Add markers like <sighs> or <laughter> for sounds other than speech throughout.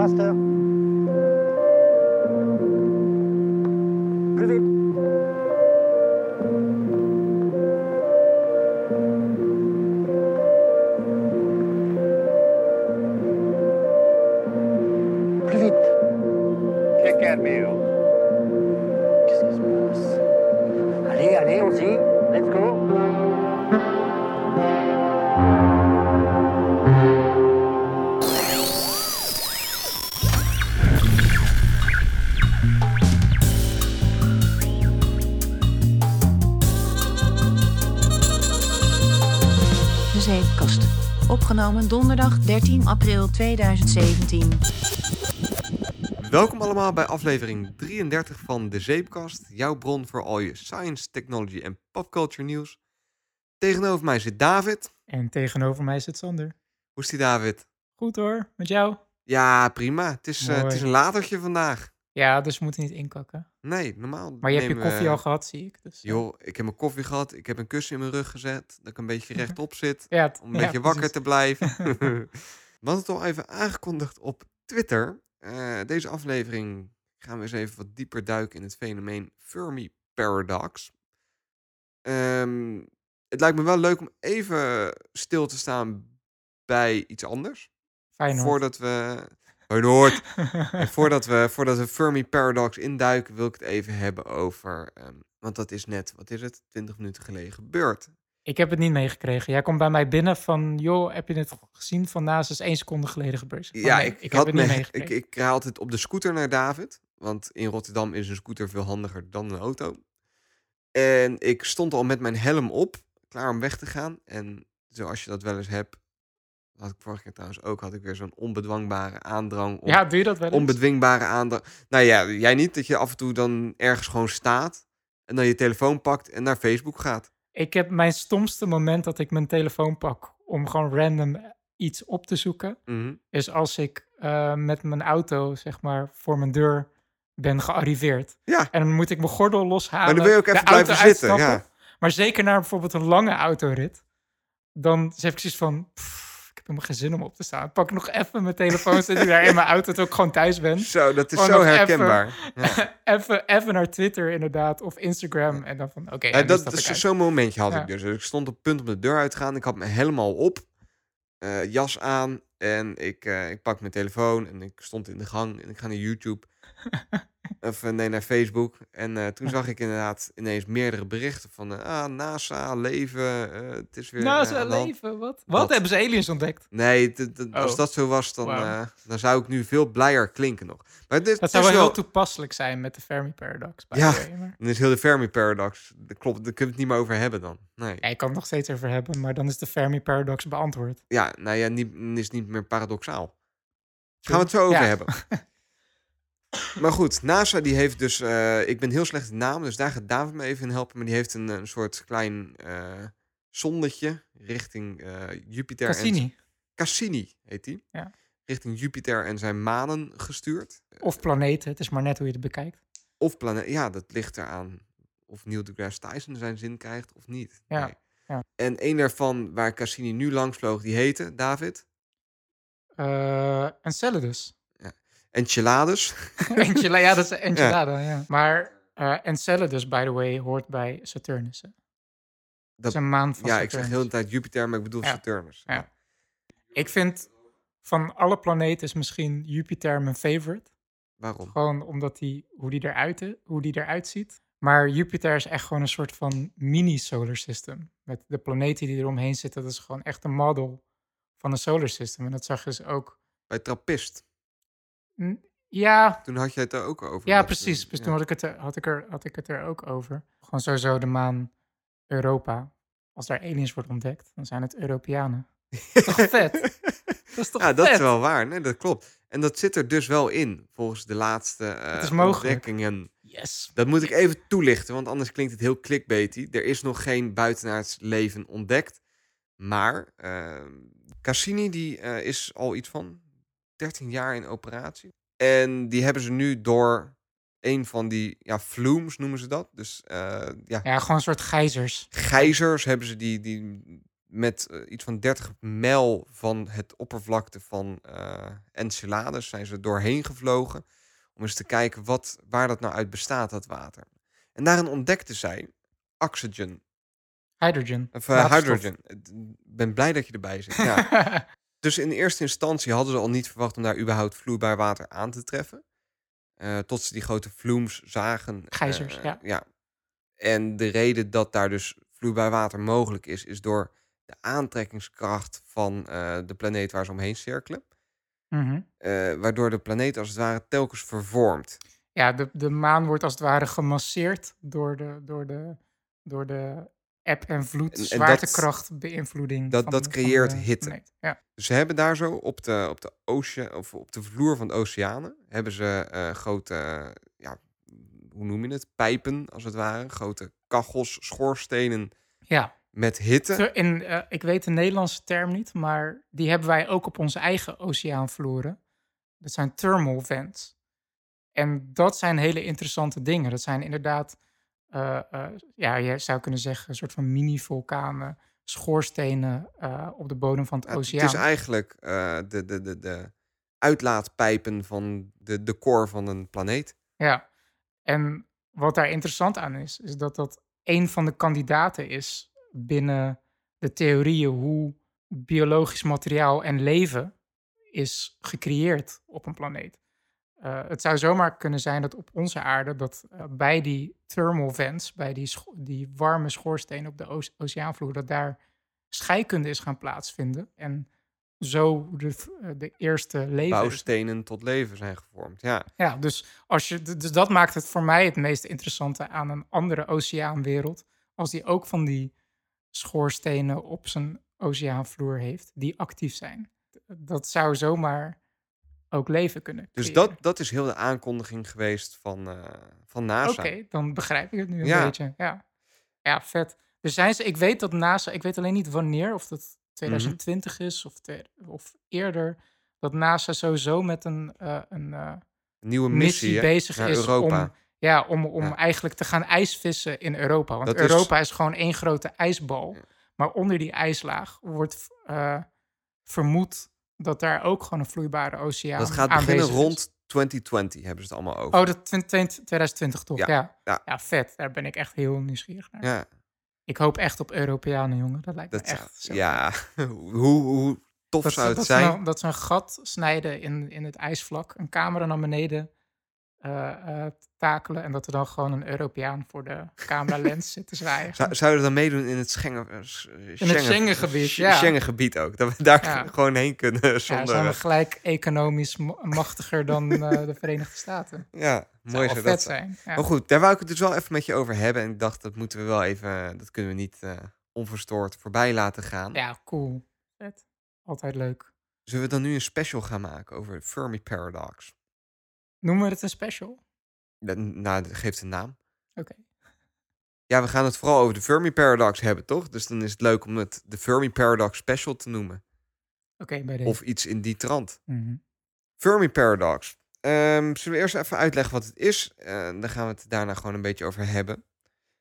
Faster. April 2017. Welkom allemaal bij aflevering 33 van De Zeepkast, jouw bron voor al je science, technology en popculture nieuws. Tegenover mij zit David. En tegenover mij zit Sander. Hoe is die David? Goed hoor, met jou? Ja, prima. Het is, eh, het is een latertje vandaag. Ja, dus we moeten niet inkakken. Nee, normaal. Maar je hebt je we- koffie al gehad, zie ik. Dus, eh, Joh, ik heb mijn koffie gehad. Ik heb een kussen in mijn rug gezet. Dat ik een beetje rechtop zit. ja, Om een ja, beetje wakker te blijven. <laughs> <laughs> We hadden het al even aangekondigd op Twitter. Eh, deze aflevering gaan we eens even wat dieper duiken in het fenomeen Fermi Paradox. Ehm, het lijkt me wel leuk om even stil te staan bij iets anders. Feyenoord. Voordat we... Feyenoord. En <laughs> voordat we, voordat we Fermi Paradox induiken, wil ik het even hebben over... ehm, want dat is net, wat is het, 20 minuten geleden gebeurd. Ik heb het niet meegekregen. Jij komt bij mij binnen van, joh, heb je het gezien van naast is één seconde geleden gebeurd? Ik Ja, oh, nee, ik, ik had heb het niet me, ik, meegekregen. ik rij altijd op de scooter naar David. Want in Rotterdam is een scooter veel handiger dan een auto. En ik stond al met mijn helm op, klaar om weg te gaan. En zoals je dat wel eens hebt, had ik vorige keer trouwens ook, had ik weer zo'n onbedwangbare aandrang. Om, ja, doe je dat wel eens? onbedwingbare aandrang. Nou ja, jij niet, dat je af en toe dan ergens gewoon staat. En dan je telefoon pakt en naar Facebook gaat. Ik heb mijn stomste moment dat ik mijn telefoon pak om gewoon random iets op te zoeken. Mhm. Is als ik eh, met mijn auto, zeg maar, voor mijn deur ben gearriveerd. Ja, En dan moet ik mijn gordel loshalen. maar dan wil je ook even blijven zitten. Ja. Maar zeker naar bijvoorbeeld een lange autorit. Dan heb ik zoiets van... pff, ik heb helemaal geen zin om op te staan. Ik pak nog even mijn telefoon. Zet ik daar in mijn auto terwijl ik gewoon thuis ben. Zo, dat is Gewoon zo nog even- herkenbaar. Ja. <laughs> even, even naar Twitter inderdaad. Of Instagram. En dan van, oké. Ja, dat, is zo'n momentje had ik dus. Ik stond op het punt om de deur uit te gaan. Ik had me helemaal op. eh, jas aan. En ik, eh, ik pak mijn telefoon. En ik stond in de gang. En ik ga naar YouTube. <laughs> of eh, nee, naar Facebook. En eh, toen zag ik inderdaad ineens meerdere berichten van... eh, ah, NASA, leven. eh, het is weer hand. leven. Wat? Wat? Hebben ze aliens ontdekt? Nee, als Oh. dat zo was, dan, eh, dan zou ik nu veel blijer klinken nog. Maar dit, Dat zou wel heel toepasselijk zijn met de Fermi Paradox. by the Ja. Dan is heel de Fermi Paradox. Dat klopt, daar kunnen we het niet meer over hebben dan. Nee. Ja, ik kan het nog steeds over hebben. Maar dan is de Fermi Paradox beantwoord. Ja, nou ja, niet, is niet meer paradoxaal. Gaan we het zo over Ja. hebben. <laughs> maar goed, NASA die heeft dus... eh, ik ben heel slecht in namen, dus daar gaat David me even in helpen. Maar die heeft een, een soort klein eh zonnetje richting eh, Jupiter. En, Cassini. Cassini heet die. Ja. Richting Jupiter en zijn manen gestuurd. Of planeten. Het is maar net hoe je het bekijkt. Of planeet. Ja, dat ligt eraan of Neil deGrasse Tyson zijn zin krijgt of niet. Ja, Nee. ja. En een daarvan waar Cassini nu langs vloog, die heette David. Eh Enceladus. Enchiladas. <laughs> Enchilada, ja, dat is Enchilada, ja. Maar eh Enceladus, by the way, hoort bij Saturnus. hè. Dat is een maan van ja, ik zeg heel de tijd Jupiter, maar ik bedoel Ja. Saturnus. Ja. Ik vind van alle planeten is misschien Jupiter mijn favorite. Waarom? Gewoon omdat die, hoe, die eruit, hoe die eruit ziet. Maar Jupiter is echt gewoon een soort van mini-solar system. Met de planeten die eromheen zitten, dat is gewoon echt een model van een solar system. En dat zag je dus ook... Bij Trappist. Ja, Toen had jij het er ook over. Ja, dat, precies. eh, Dus ja. toen had ik, het er, had, ik er, had ik het er ook over. Gewoon sowieso de maan Europa. Als daar aliens worden ontdekt, dan zijn het Europeanen. <laughs> Toch vet? Dat is toch ja, dat is wel waar. Nee, dat klopt. En dat zit er dus wel in, volgens de laatste mogelijk. ontdekkingen. Yes. Dat moet ik even toelichten, want anders klinkt het heel clickbaity. Er is nog geen buitenaards leven ontdekt. Maar eh, Cassini die, eh, is al iets van 13 jaar in operatie. En die hebben ze nu door een van die ja, flumes noemen ze dat. Dus eh, ja, Ja, gewoon een soort gijzers. gijzers hebben ze die, die met eh, iets van 30 mijl van het oppervlakte van eh Enceladus zijn ze doorheen gevlogen. Om eens te kijken wat, waar dat nou uit bestaat, dat water. En daarin ontdekten zij oxygen. Hydrogen. Of hydrogen. Ik ben blij dat je erbij zit. Ja. <laughs> Dus in eerste instantie hadden ze al niet verwacht om daar überhaupt vloeibaar water aan te treffen. Eh, tot ze die grote vloems zagen. Gijzers, eh, ja. En de reden dat daar dus vloeibaar water mogelijk is, is door de aantrekkingskracht van eh, de planeet waar ze omheen cirkelen. Mhm. Waardoor de planeet als het ware telkens vervormt. Ja, de, de maan wordt als het ware gemasseerd door de, door de, door de eb en vloed, En- en dat- zwaartekracht, beïnvloeding. dat- van dat van creëert hitte. Ja. Dus ze hebben daar zo op de, op de, oceaan, of op de vloer van de oceanen, hebben ze eh, grote, ja, hoe noem je het? Pijpen, als het ware. Grote kachels, schoorstenen ja. met hitte. In, eh, ik weet de Nederlandse term niet, maar die hebben wij ook op onze eigen oceaanvloeren. Dat zijn thermal vents. En dat zijn hele interessante dingen. Dat zijn inderdaad, eh, eh, ja, je zou kunnen zeggen, een soort van mini-vulkanen, schoorstenen eh, op de bodem van het Ja, het oceaan. is eigenlijk de, de, de, de uitlaatpijpen van de, de core van een planeet. Ja, en wat daar interessant aan is, is dat dat een van de kandidaten is binnen de theorieën hoe biologisch materiaal en leven is gecreëerd op een planeet. Eh, het zou zomaar kunnen zijn dat op onze aarde, dat eh, bij die thermal vents, bij die, die warme schoorstenen op de oce- oceaanvloer, dat daar scheikunde is gaan plaatsvinden. En zo de, eh, de eerste leven Bouwstenen tot leven zijn gevormd. Ja, ja, dus, als je, dus dat maakt het voor mij het meest interessante aan een andere oceaanwereld. Als die ook van die schoorstenen op zijn oceaanvloer heeft, die actief zijn. Dat zou zomaar ook leven kunnen dus dat, dat is heel de aankondiging geweest van, eh, van NASA. Oké, dan begrijp ik het nu een Ja. beetje. Ja. ja, vet. Er zijn ze, ik weet dat NASA, ik weet alleen niet wanneer, of dat 2020 Mhm. is of, te- of eerder, dat NASA sowieso met een, eh, een eh, Een nieuwe missie, bezig naar is Europa. om, ja, om, om Ja. eigenlijk te gaan ijsvissen in Europa. Want Dat Europa is... gewoon één grote ijsbal. Ja. Maar onder die ijslaag wordt vermoed dat daar ook gewoon een vloeibare oceaan dat gaat beginnen is. rond 2020, hebben ze het allemaal over. Oh, dat 20, 2020 toch? Ja, Ja. ja. Ja. vet. Daar ben ik echt heel nieuwsgierig naar. ja, Ik hoop echt op Europeanen, jongen. Dat lijkt me echt ja. <laughs> hoe, hoe tof dat, zou het dat, zijn? Ze een, dat ze een gat snijden in, in het ijsvlak, een camera naar beneden eh, eh, takelen en dat er dan gewoon een Europeaan voor de cameralens zit te zwaaien. Zou, zouden we dan meedoen in het Schengen, eh, s- Schengen, Schengengebied, Sch- ja. Schengengebied ook. Dat we daar Ja. <laughs> gewoon heen kunnen Ja, zonder... zijn we Ja, gelijk economisch ma- machtiger dan <laughs> de Verenigde Staten. mooi Zou zou dat zijn. Ja. Maar goed, daar wou ik het dus wel even met je over hebben. En ik dacht, dat moeten we wel even... Dat kunnen we niet onverstoord voorbij laten gaan. ja, cool. Vet. Altijd leuk. Zullen we dan nu een special gaan maken over de Fermi Paradox? Noemen we het een special? Dat, nou, dat geeft een naam. Oké. Ja, we gaan het vooral over de Fermi Paradox hebben, toch? Dus dan is het leuk om het de Fermi Paradox Special te noemen. Oké, bij deze. Of iets in die trant. Mhm. Fermi Paradox. Ehm, zullen we eerst even uitleggen wat het is? Eh, dan gaan we het daarna gewoon een beetje over hebben.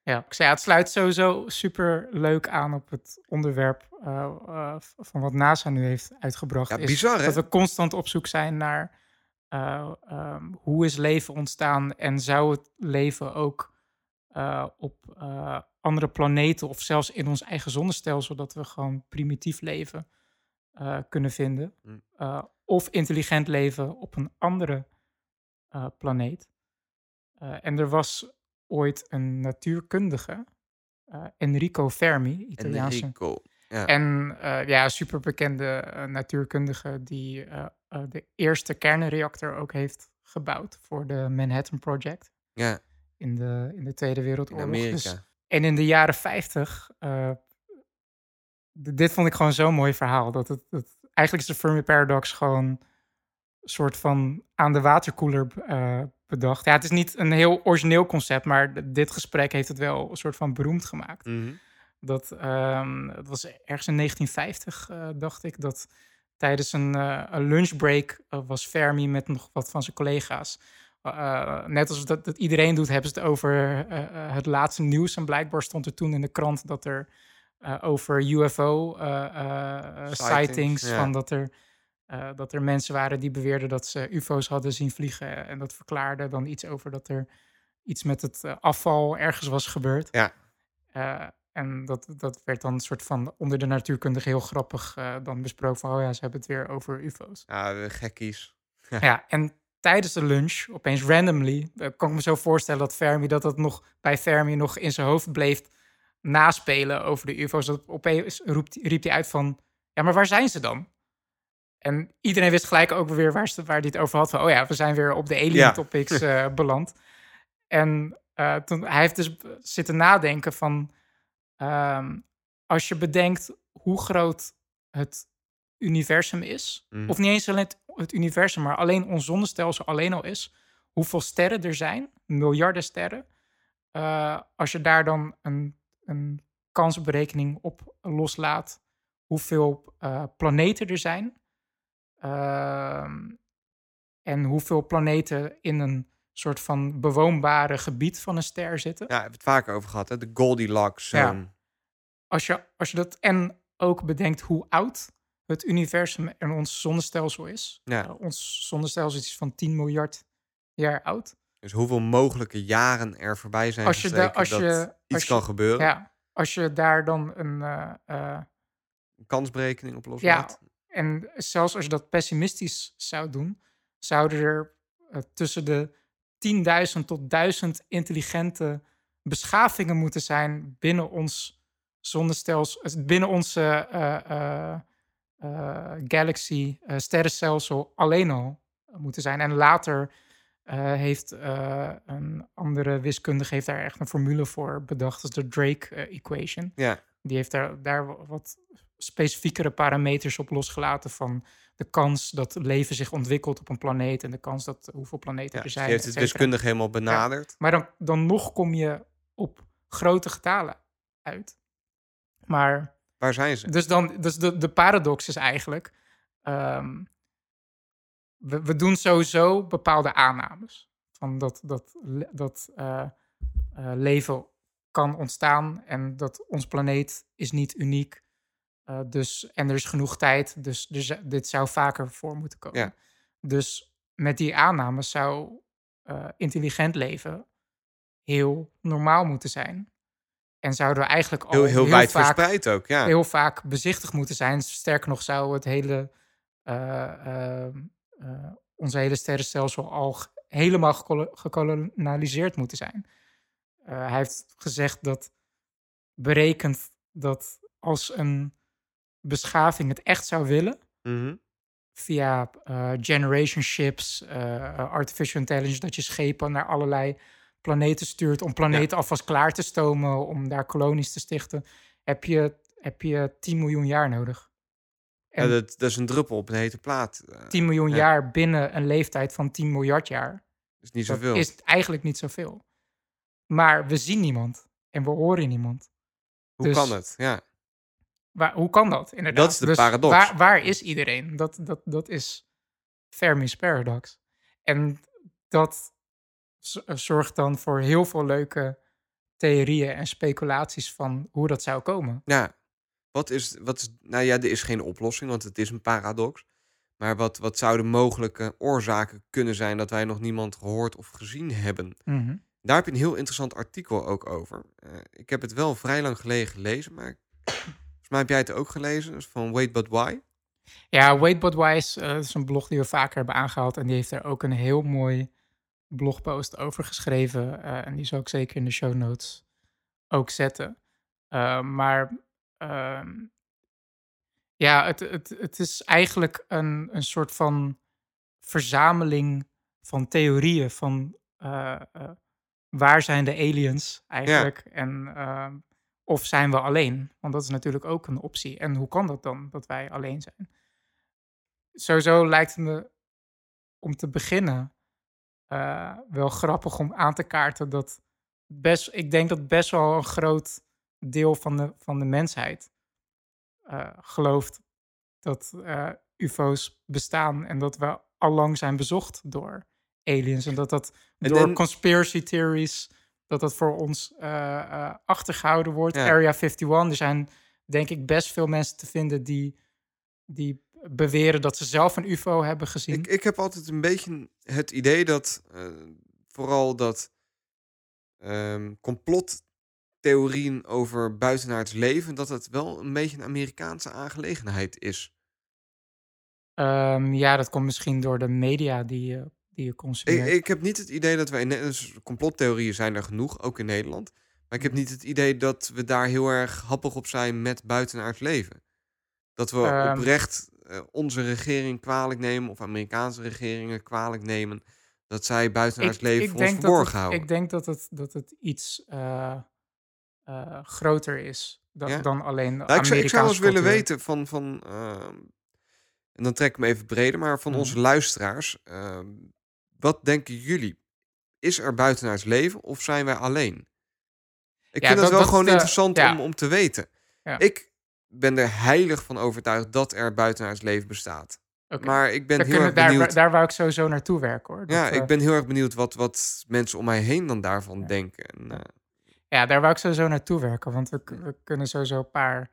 Ja, ik zei, ja, het sluit sowieso super leuk aan op het onderwerp eh, eh, van wat NASA nu heeft uitgebracht. Ja, is bizar, hè? Dat we constant op zoek zijn naar eh, ehm, hoe is leven ontstaan en zou het leven ook eh, op eh, andere planeten of zelfs in ons eigen zonnestelsel, dat we gewoon primitief leven kunnen vinden. Eh, of intelligent leven op een andere planeet. En er was ooit een natuurkundige, Enrico Fermi, Italiaanse. Enrico. Ja. En ja, superbekende natuurkundige die eh, de eerste kernreactor ook heeft gebouwd voor de Manhattan Project ja, in de, in de Tweede in Wereldoorlog. Amerika. Dus, en in de jaren 50, eh, dit vond ik gewoon zo'n mooi verhaal. Dat het, dat, eigenlijk is de Fermi Paradox gewoon een soort van aan de waterkoeler eh, bedacht. Ja, het is niet een heel origineel concept, maar dit gesprek heeft het wel een soort van beroemd gemaakt. Mhm. Dat, ehm, het was ergens in 1950, eh, dacht ik, dat tijdens een, eh, een lunchbreak eh, was Fermi met nog wat van zijn collega's. Eh, net als dat, dat iedereen doet, hebben ze het over het laatste nieuws. En blijkbaar stond er toen in de krant dat er over UFO Sightings, sightings. ja. Van dat, er, dat er mensen waren die beweerden dat ze UFO's hadden zien vliegen. En dat verklaarde dan iets over dat er iets met het afval ergens was gebeurd. Ja. En dat, dat werd dan een soort van onder de natuurkundige heel grappig eh, dan besproken. Van, oh ja, ze hebben het weer over UFO's. Ja, we gekkies. <laughs> Ja, en tijdens de lunch, opeens randomly, eh, kan ik me zo voorstellen dat Fermi, dat dat nog bij Fermi nog in zijn hoofd bleef naspelen over de UFO's. Dat opeens roept, riep hij uit van, ja, maar waar zijn ze dan? En iedereen wist gelijk ook weer waar, ze, waar hij het over had. Van, oh ja, we zijn weer op de alien Ja. topics eh, <laughs> beland. En toen, hij heeft dus zitten nadenken van... ehm, als je bedenkt hoe groot het universum is... Mhm. of niet eens alleen het, het universum, maar alleen ons zonnestelsel alleen al is... hoeveel sterren er zijn, miljarden sterren... eh, als je daar dan een, een kansberekening op loslaat... hoeveel eh, planeten er zijn... ehm, en hoeveel planeten in een soort van bewoonbare gebied van een ster zitten. Ja, hebben we het vaker over gehad, hè? De Goldilocks Ja. zone. Als, je, als je dat en ook bedenkt hoe oud het universum en ons zonnestelsel is. Ja. Eh, ons zonnestelsel is iets van 10 miljard jaar oud. Dus hoeveel mogelijke jaren er voorbij zijn Als je da- als dat je- iets als je- kan gebeuren. Ja, als je daar dan een... eh, eh, Een kansberekening op loslaat. En zelfs als je dat pessimistisch zou doen, zouden er tussen de 10.000 tot 1000 intelligente beschavingen moeten zijn binnen ons zonnestelsel, eh, binnen onze eh, eh, galaxy, sterrenstelsel alleen al moeten zijn. En later heeft een andere wiskundige heeft daar echt een formule voor bedacht, dat is de Drake equation. Ja. Die heeft daar, daar wa- wat specifiekere parameters op losgelaten van de kans dat leven zich ontwikkelt op een planeet en de kans dat hoeveel planeten Ja, er dus zijn. heeft et het wiskundig helemaal benaderd. Maar dan, dan nog kom je op grote getalen uit. Maar Waar zijn ze? dus, dan, dus de, de paradox is eigenlijk... ehm, we, we doen sowieso bepaalde aannames. Van dat, dat, dat eh, eh, leven kan ontstaan en dat ons planeet is niet uniek. Eh, dus, en er is genoeg tijd, dus z- dit zou vaker voor moeten komen. Ja. Dus met die aannames zou eh, intelligent leven heel normaal moeten zijn. En zouden we eigenlijk al Heel, heel, wijd vaak verspreid ook, ja. heel vaak bezichtigd moeten zijn. Sterker nog, zou het hele, eh, eh, eh, onze hele sterrenstelsel al helemaal gekolo- gekolonialiseerd moeten zijn. Hij heeft gezegd dat berekend dat als een beschaving het echt zou willen, Mhm. via eh, generation ships, eh, artificial intelligence, dat je schepen naar allerlei planeten stuurt om planeten alvast klaar te stomen, om daar kolonies te stichten, heb je, heb je 10 miljoen jaar nodig. Ja, En dat, dat is een druppel op een hete plaat. eh, 10 miljoen ja. jaar binnen een leeftijd van 10 miljard jaar, is niet zoveel. is eigenlijk niet zoveel. Maar we zien niemand en we horen niemand. Hoe dus- kan het? Ja. Waar, hoe kan dat inderdaad? Dat is de Dus paradox. Waar, waar is iedereen? Dat, dat, dat is Fermi's paradox. En dat eh, zorgt dan voor heel veel leuke theorieën en speculaties van hoe dat zou komen. Ja, wat is, wat is, nou ja, er is geen oplossing, want het is een paradox. Maar wat, wat zouden mogelijke oorzaken kunnen zijn dat wij nog niemand gehoord of gezien hebben? Mhm. Daar heb je een heel interessant artikel ook over. Eh, ik heb het wel vrij lang geleden gelezen, maar mij heb jij het ook gelezen. Is van Wait But Why. Ja, Wait But Wise eh, is een blog die we vaker hebben aangehaald. En die heeft er ook een heel mooi blogpost over geschreven. eh, en die zal ik zeker in de show notes ook zetten. Eh, maar ehm, ja, het, het, het is eigenlijk een, een soort van verzameling van theorieën van waar zijn de aliens eigenlijk en ehm, of zijn we alleen? Want dat is natuurlijk ook een optie. En hoe kan dat dan dat wij alleen zijn? Sowieso lijkt het me om te beginnen eh, wel grappig om aan te kaarten dat best, ik denk dat best wel een groot deel van de, van de mensheid eh, gelooft dat eh, UFO's bestaan en dat we al lang zijn bezocht door aliens en dat dat door conspiracy theories dat dat voor ons eh, eh, achtergehouden wordt. Ja. Area 51, er zijn denk ik best veel mensen te vinden die, die beweren dat ze zelf een UFO hebben gezien. Ik, ik heb altijd een beetje het idee dat eh, vooral dat ehm complottheorieën over buitenaards leven, dat het wel een beetje een Amerikaanse aangelegenheid is. Ehm, ja, dat komt misschien door de media die die je Ik, consumeert. ik heb niet het idee dat wij... in complottheorieën zijn er genoeg, ook in Nederland. Maar ik heb niet het idee dat we daar heel erg happig op zijn met buitenaards leven. Dat we Ehm. oprecht eh, onze regering kwalijk nemen... of Amerikaanse regeringen kwalijk nemen... dat zij buitenaards leven voor ons verborgen het, houden. ik denk dat het, dat het iets eh, eh, groter is dan, Ja? dan alleen Nou, ik, zou, ik eens willen weten van... van ehm, en dan trek ik me even breder, maar van Mhm. onze luisteraars... wat denken jullie? Is er buitenaards leven of zijn wij alleen? Ik Ja, vind dat- dat wel gewoon de- interessant ja. om, om te weten. Ja. Ik ben er heilig van overtuigd dat er buitenaards leven bestaat. Maar ik ben Daar heel erg daar, benieuwd... daar wou ik sowieso naartoe werken hoor. Dat, ja, eh, ik ben heel erg benieuwd wat, wat mensen om mij heen dan daarvan denken. En, eh, ja, daar wou ik sowieso naartoe werken. Want we, kunnen sowieso een paar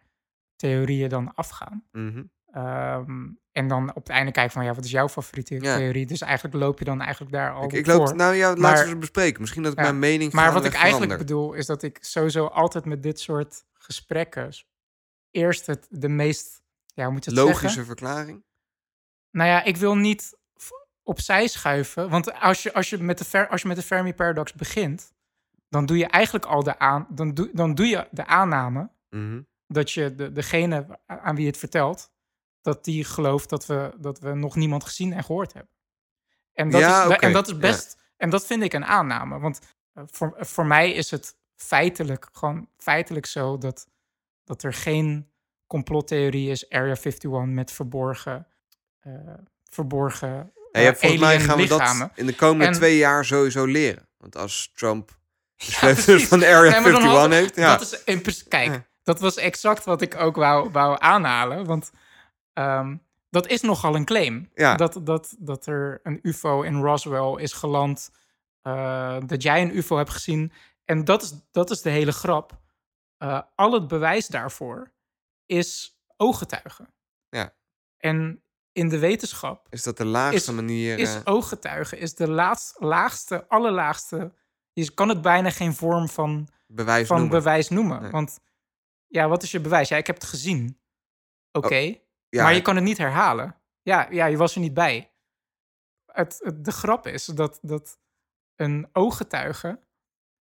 theorieën dan afgaan. mhm. Ehm, en dan op het einde kijken van ja, wat is jouw favoriete Ja. theorie? Dus eigenlijk loop je dan eigenlijk daar al ik, ik voor. loop, nou ja, laten Maar- we ze bespreken. Misschien dat ik Ja, mijn mening Maar wat ik eigenlijk verander. bedoel is dat ik sowieso altijd met dit soort gesprekken eerst het de meest ja, hoe moet je het Logische zeggen? verklaring. Nou ja, ik wil niet opzij schuiven, want als je als je met de Fer- als je met de Fermi paradox begint, dan doe je eigenlijk al de aan dan doe, dan doe je de aanname Mhm. dat je de, degene aan wie je het vertelt, dat die gelooft dat we, dat we nog niemand gezien en gehoord hebben. En dat, Ja, is, en dat is ja. best, en dat vind ik een aanname. Want eh, voor, voor mij is het feitelijk, gewoon feitelijk zo dat, dat er geen complottheorie is, Area 51 met verborgen, eh, verborgen Ja, ja, eh, volgens mij gaan we lichamen. dat in de komende En- twee jaar sowieso leren. Want als Trump <laughs> Ja, van Area Nee, maar dan 51 had- heeft... Ja. Dat is Kijk, dat was exact wat ik ook wou, wou aanhalen. Want ehm, dat is nogal een claim. Ja. Dat, dat, dat er een UFO in Roswell is geland. eh, dat jij een UFO hebt gezien. En dat is, dat is de hele grap. Eh, al het bewijs daarvoor is ooggetuigen. Ja. En in de wetenschap Is dat de laagste Is- manier... is eh, ooggetuigen is de laatst, laagste, allerlaagste. Je kan het bijna geen vorm van bewijs van noemen? bewijs noemen. Nee. Want ja, wat is je bewijs? Ja, ik heb het gezien. Oké, Oh, ja, maar je kan het niet herhalen. Ja, ja, je was er niet bij. Het, het- de grap is dat, dat een ooggetuige,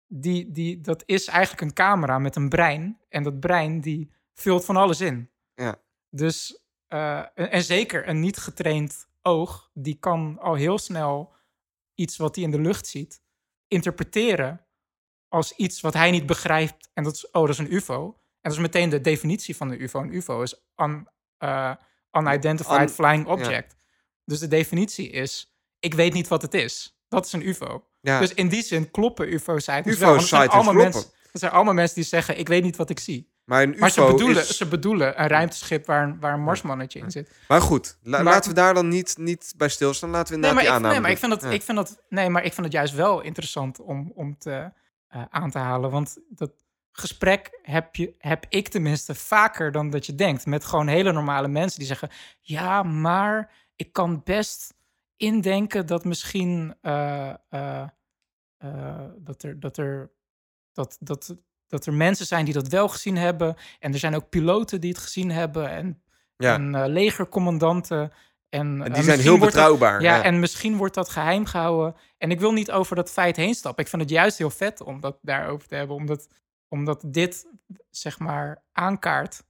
die, die, dat is eigenlijk een camera met een brein. En dat brein die vult van alles in. Ja. Dus, eh, en, en zeker een niet getraind oog, die kan al heel snel iets wat hij in de lucht ziet, interpreteren als iets wat hij niet begrijpt. En dat is, oh, dat is een UFO. En dat is meteen de definitie van een UFO. Een UFO is un, eh, unidentified Un- flying object. Dus de definitie is, ik weet niet wat het is. Dat is een UFO. ja. Dus in die zin kloppen UFO-sightings UFO wel. zijn allemaal kloppen. mensen- Het zijn allemaal mensen die zeggen, ik weet niet wat ik zie. maar een Maar ze UFO bedoelen, is... ze bedoelen een ruimteschip waar een, waar een marsmannetje in zit. Maar goed, la- Maar- laten we daar dan niet, niet bij stilstaan. Laten we Nee maar, inderdaad ik, nee, maar ik vind dat, ik vind dat, nee, maar ik vind het juist wel interessant om, om te, eh, aan te halen. Want dat gesprek heb, je, heb ik tenminste vaker dan dat je denkt. Met gewoon hele normale mensen die zeggen... Ja, maar ik kan best indenken dat misschien... eh, eh, eh, dat er... Dat er dat, dat, dat er mensen zijn die dat wel gezien hebben. En er zijn ook piloten die het gezien hebben. En, Ja. en legercommandanten. En, En die zijn heel dat- betrouwbaar. ja, ja. en misschien wordt dat geheim gehouden. En ik wil niet over dat feit heen stappen. Ik vind het juist heel vet om dat daarover te hebben. Omdat, omdat dit, zeg maar, aankaart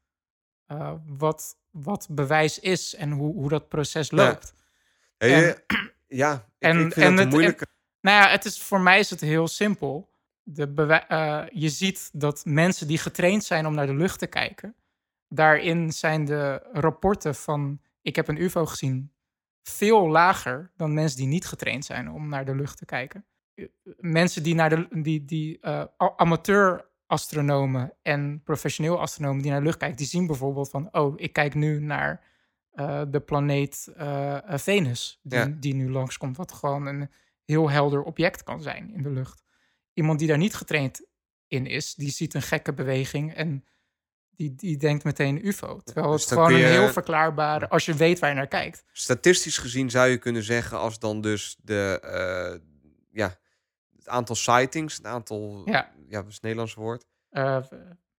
eh, wat, wat bewijs is en hoe, hoe dat proces Ja. loopt. Hey, en- eh, ja, ik, en- ik vind en het moeilijke... Nou ja, het is, voor mij is het heel simpel. De eh, je ziet dat mensen die getraind zijn om naar de lucht te kijken... daarin zijn de rapporten van ik heb een ufo gezien... veel lager dan mensen die niet getraind zijn om naar de lucht te kijken. Mensen die naar de die, die eh, a- amateur-astronomen en professioneel astronomen die naar de lucht kijken... die zien bijvoorbeeld van, oh, ik kijk nu naar eh, de planeet eh, eh, Venus... Die, Ja. die nu langskomt, wat gewoon een heel helder object kan zijn in de lucht. Iemand die daar niet getraind in is, die ziet een gekke beweging en die, die denkt meteen UFO. Terwijl dus het gewoon een heel verklaarbare, als je weet waar je naar kijkt. Statistisch gezien zou je kunnen zeggen als dan dus de, ja, het aantal sightings, het aantal, Ja. ja, is het Nederlands woord? Eh,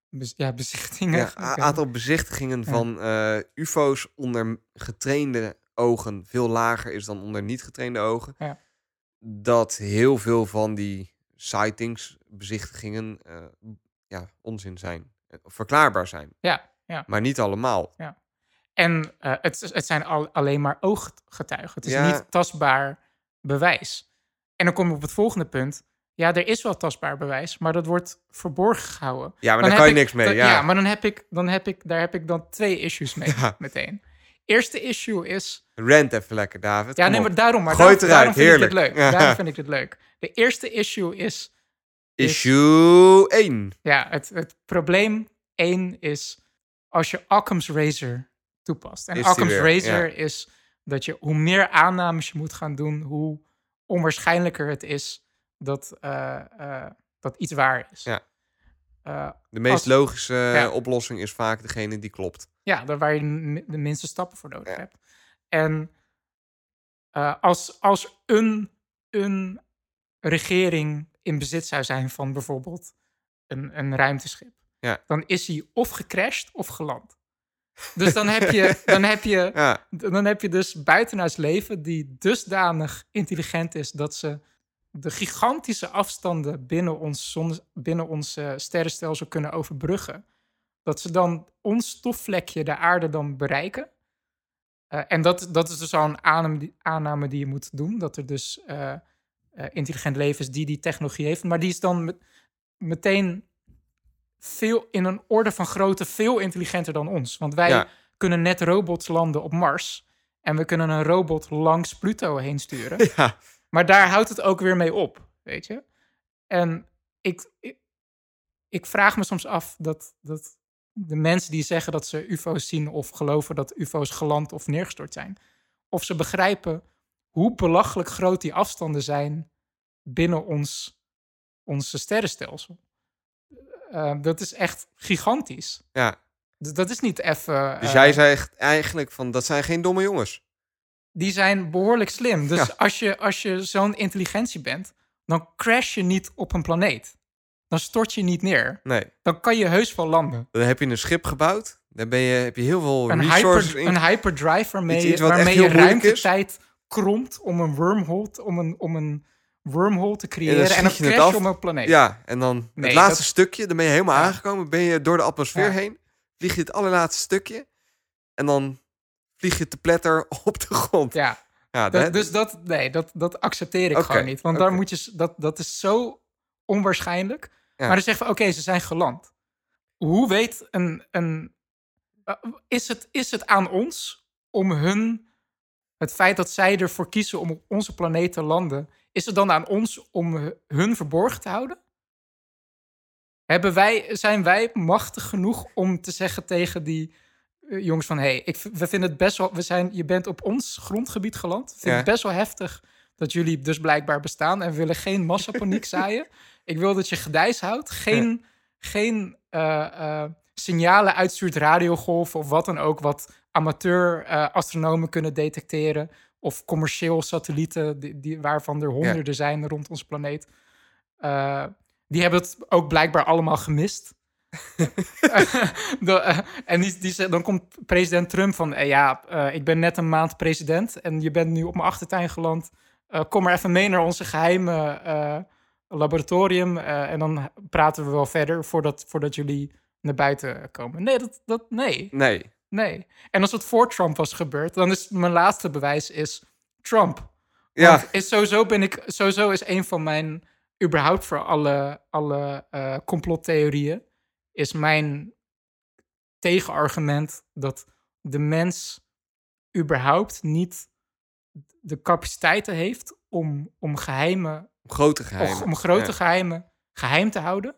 bez- ja, bezichtingen. Ja, <laughs> aantal bezichtigingen Ja. van eh, UFO's onder getrainde ogen veel lager is dan onder niet getrainde ogen. Ja. Dat heel veel van die sightings, bezichtigingen, eh, ja, onzin zijn. Verklaarbaar zijn. Ja, ja. Maar niet allemaal. En eh, het, het zijn al, alleen maar ooggetuigen. Het is Ja. niet tastbaar bewijs. En dan kom je op het volgende punt. Ja, er is wel tastbaar bewijs, maar dat wordt verborgen gehouden. Ja, maar Dan daar kan je niks ik- mee. dan- ja. maar dan heb ik, dan heb ik, daar heb ik dan twee issues mee <laughs> Ja. meteen. Eerste issue is... Rant even lekker, David. Ja, nee, maar daarom. Maar Gooi het daarom, eruit, daarom vind heerlijk. ik dit leuk. Ja. Daarom <laughs> vind ik dit leuk. De eerste issue is... is- Issue 1. Ja, het, het probleem één is als je Occam's Razor toepast. En Is Occam's weer, Razor is dat je hoe meer aannames je moet gaan doen, hoe onwaarschijnlijker het is dat, eh, eh, dat iets waar is. Ja. Eh, De meest Als- logische Ja. oplossing is vaak degene die klopt. ja, daar waar je de mi- de minste stappen voor nodig Ja. hebt. En als, als een, een regering in bezit zou zijn van bijvoorbeeld een, een ruimteschip, Ja. dan is hij of gecrashed of geland. Dus dan heb je, dan heb je, <laughs> Ja, dan heb je dus buitenaards leven die dusdanig intelligent is dat ze de gigantische afstanden binnen ons, zonne, binnen ons eh, sterrenstelsel kunnen overbruggen. Dat ze dan ons stofvlekje, de aarde, dan bereiken. Eh, en dat, dat is dus al een aanname die, je moet doen. Dat er dus eh, intelligent leven is die die technologie heeft. Maar die is dan met- meteen veel in een orde van grootte veel intelligenter dan ons. Want wij Ja. kunnen net robots landen op Mars. En we kunnen een robot langs Pluto heen sturen. <laughs> ja. Maar daar houdt het ook weer mee op, weet je. En ik, ik, ik vraag me soms af dat, dat de mensen die zeggen dat ze UFO's zien of geloven dat UFO's geland of neergestort zijn, of ze begrijpen hoe belachelijk groot die afstanden zijn binnen ons, onze sterrenstelsel. Eh, dat is echt gigantisch. ja. D- Dat is niet even. Dus eh, jij zegt eigenlijk van, dat zijn geen domme jongens. die zijn behoorlijk slim. Dus Ja. als je, als je zo'n intelligentie bent, dan crash je niet op een planeet. Dan stort je niet neer. Nee. Dan kan je heus wel landen. Dan heb je een schip gebouwd. Dan ben je, heb je heel veel Een, resources hyper, in. een hyperdrive waarmee, Iets- waarmee je is. ruimtetijd kromt om een wormhole, om een, om een wormhole te En creëren. En je het crash op een planeet. Ja, en dan Nee, het laatste dat- stukje, dan ben je helemaal Ja. aangekomen. Ben je door de atmosfeer Ja. heen. Vlieg je het allerlaatste stukje. En dan vlieg je te pletter <laughs> op de grond. Ja, Ja, dat- dat- dus dat, nee, dat, dat accepteer ik gewoon niet. Want daar moet je, dat, dat is zo onwaarschijnlijk. Ja. Maar dan zeggen we, oké, ze zijn geland. Hoe weet een... een eh, is, het, is het aan ons om hun... Het feit dat zij ervoor kiezen om op onze planeet te landen... Is het dan aan ons om hu- hun verborgen te houden? Hebben wij, zijn wij machtig genoeg om te zeggen tegen die eh, jongens van... hey, ik, we vinden het best wel... We zijn, je bent op ons grondgebied geland. Ik vind Ja. het best wel heftig dat jullie dus blijkbaar bestaan... en willen geen massapaniek <laughs> zaaien. Ik wil dat je gedijs houdt. Geen, geen eh, eh, signalen uitstuurt, radiogolven of wat dan ook... wat amateur-astronomen kunnen detecteren... of commercieel satellieten die, die, waarvan er honderden zijn rond onze planeet... Eh, die hebben het ook blijkbaar allemaal gemist. <laughs> <laughs> De, eh, en die, die, dan komt president Trump van... eh, ja, ik ben net een maand president... en je bent nu op mijn achtertuin geland. Kom maar even mee naar onze geheime eh, laboratorium... en dan praten we wel verder voordat, voordat jullie naar buiten komen. Nee, dat, dat, nee, Nee. Nee. En als het voor Trump was gebeurd... dan is mijn laatste bewijs is Trump. Ja, Want is sowieso ben ik sowieso is een van mijn überhaupt voor alle, alle eh, complottheorieën is mijn tegenargument dat de mens überhaupt niet de capaciteiten heeft om, om geheime grote geheimen. om, om grote Ja. geheimen geheim te houden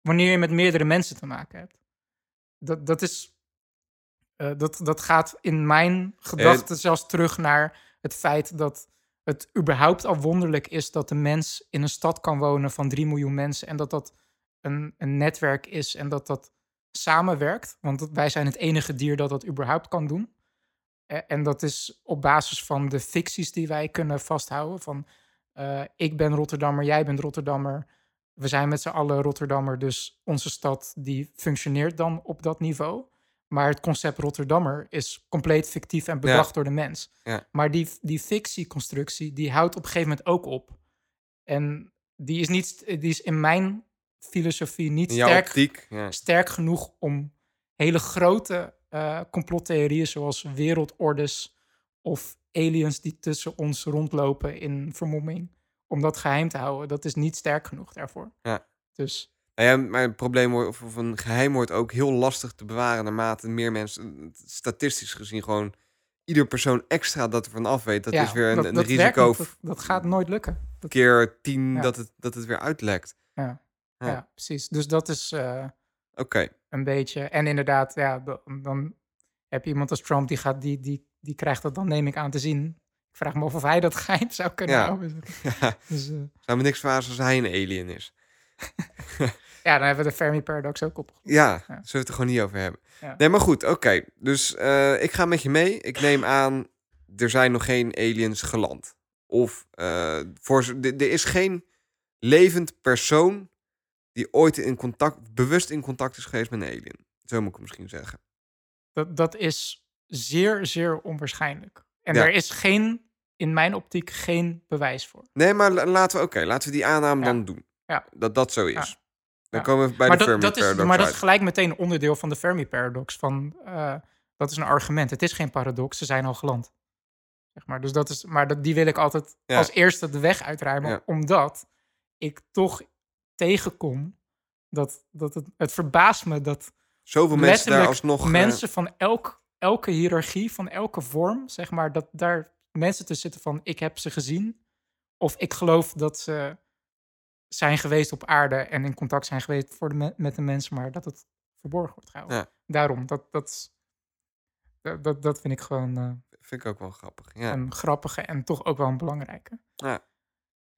wanneer je met meerdere mensen te maken hebt. Dat, dat is eh, dat, dat gaat in mijn gedachten zelfs terug naar het feit dat het überhaupt al wonderlijk is dat de mens in een stad kan wonen van 3 miljoen mensen en dat dat een, een netwerk is en dat dat samenwerkt. Want wij zijn het enige dier dat dat überhaupt kan doen. Eh, En dat is op basis van de ficties die wij kunnen vasthouden. Van eh, ik ben Rotterdammer, jij bent Rotterdammer. We zijn met z'n allen Rotterdammer, dus onze stad die functioneert dan op dat niveau. Maar het concept Rotterdammer is compleet fictief en bedacht door de mens. Ja. Maar die, die fictieconstructie, die houdt op een gegeven moment ook op. En die is, niet, die is in mijn filosofie niet sterk, optiek. Ja. sterk genoeg om hele grote eh, complottheorieën zoals wereldordes of aliens die tussen ons rondlopen in vermomming, om dat geheim te houden. Dat is niet sterk genoeg daarvoor. Ja. Dus Nou ja, maar het probleem of, of een geheim wordt ook heel lastig te bewaren naarmate meer mensen, statistisch gezien, gewoon ieder persoon extra dat ervan af weet. Dat ja, is weer een, dat, een dat risico. Dat, dat gaat nooit lukken. Keer tien Ja. dat, het, dat het weer uitlekt. ja. Ja. Precies. Dus dat is eh, Oké, een beetje. En inderdaad, ja, dan, heb je iemand als Trump die gaat, die, die, die krijgt dat dan, neem ik aan te zien. Ik vraag me af of hij dat <laughs> geheim zou kunnen Ja. houden. <laughs> Dus, eh, zou me niks verbazen als hij een alien is. <laughs> ja, dan hebben we de Fermi Paradox ook op. Ja, Ja. zullen we het er gewoon niet over hebben. Ja. Nee, maar goed, oké. Dus eh, ik ga met je mee. Ik neem aan, er zijn nog geen aliens geland. Of eh, voor, er is geen levend persoon die ooit in contact, bewust in contact is geweest met een alien. Zo moet ik het misschien zeggen. Dat, dat is zeer, zeer onwaarschijnlijk. En Ja. er is geen, in mijn optiek, geen bewijs voor. Nee, maar la- laten we, oké, laten we die aanname Ja. dan doen. Ja. Dat dat zo is. Ja. Dan komen we bij maar de dat, Fermi dat is, paradox maar dat is gelijk meteen een onderdeel van de Fermi Paradox. Van, eh, dat is een argument. Het is geen paradox, ze zijn al geland. Zeg maar. Dus dat is, maar dat, die wil ik altijd Ja. als eerste de weg uitruimen. Ja. Omdat ik toch tegenkom dat, dat het, het verbaast me dat Zoveel mensen daar alsnog... eh, mensen van elk, elke hiërarchie, van elke vorm, zeg maar, dat daar mensen tussen zitten van ik heb ze gezien. Of ik geloof dat ze zijn geweest op aarde en in contact zijn geweest voor de me- met de mensen, maar dat het verborgen wordt gehouden. Ja. Daarom, dat, dat, dat, dat, vind ik gewoon eh, vind ik ook wel grappig. Ja. een grappige en toch ook wel een belangrijke. Ja.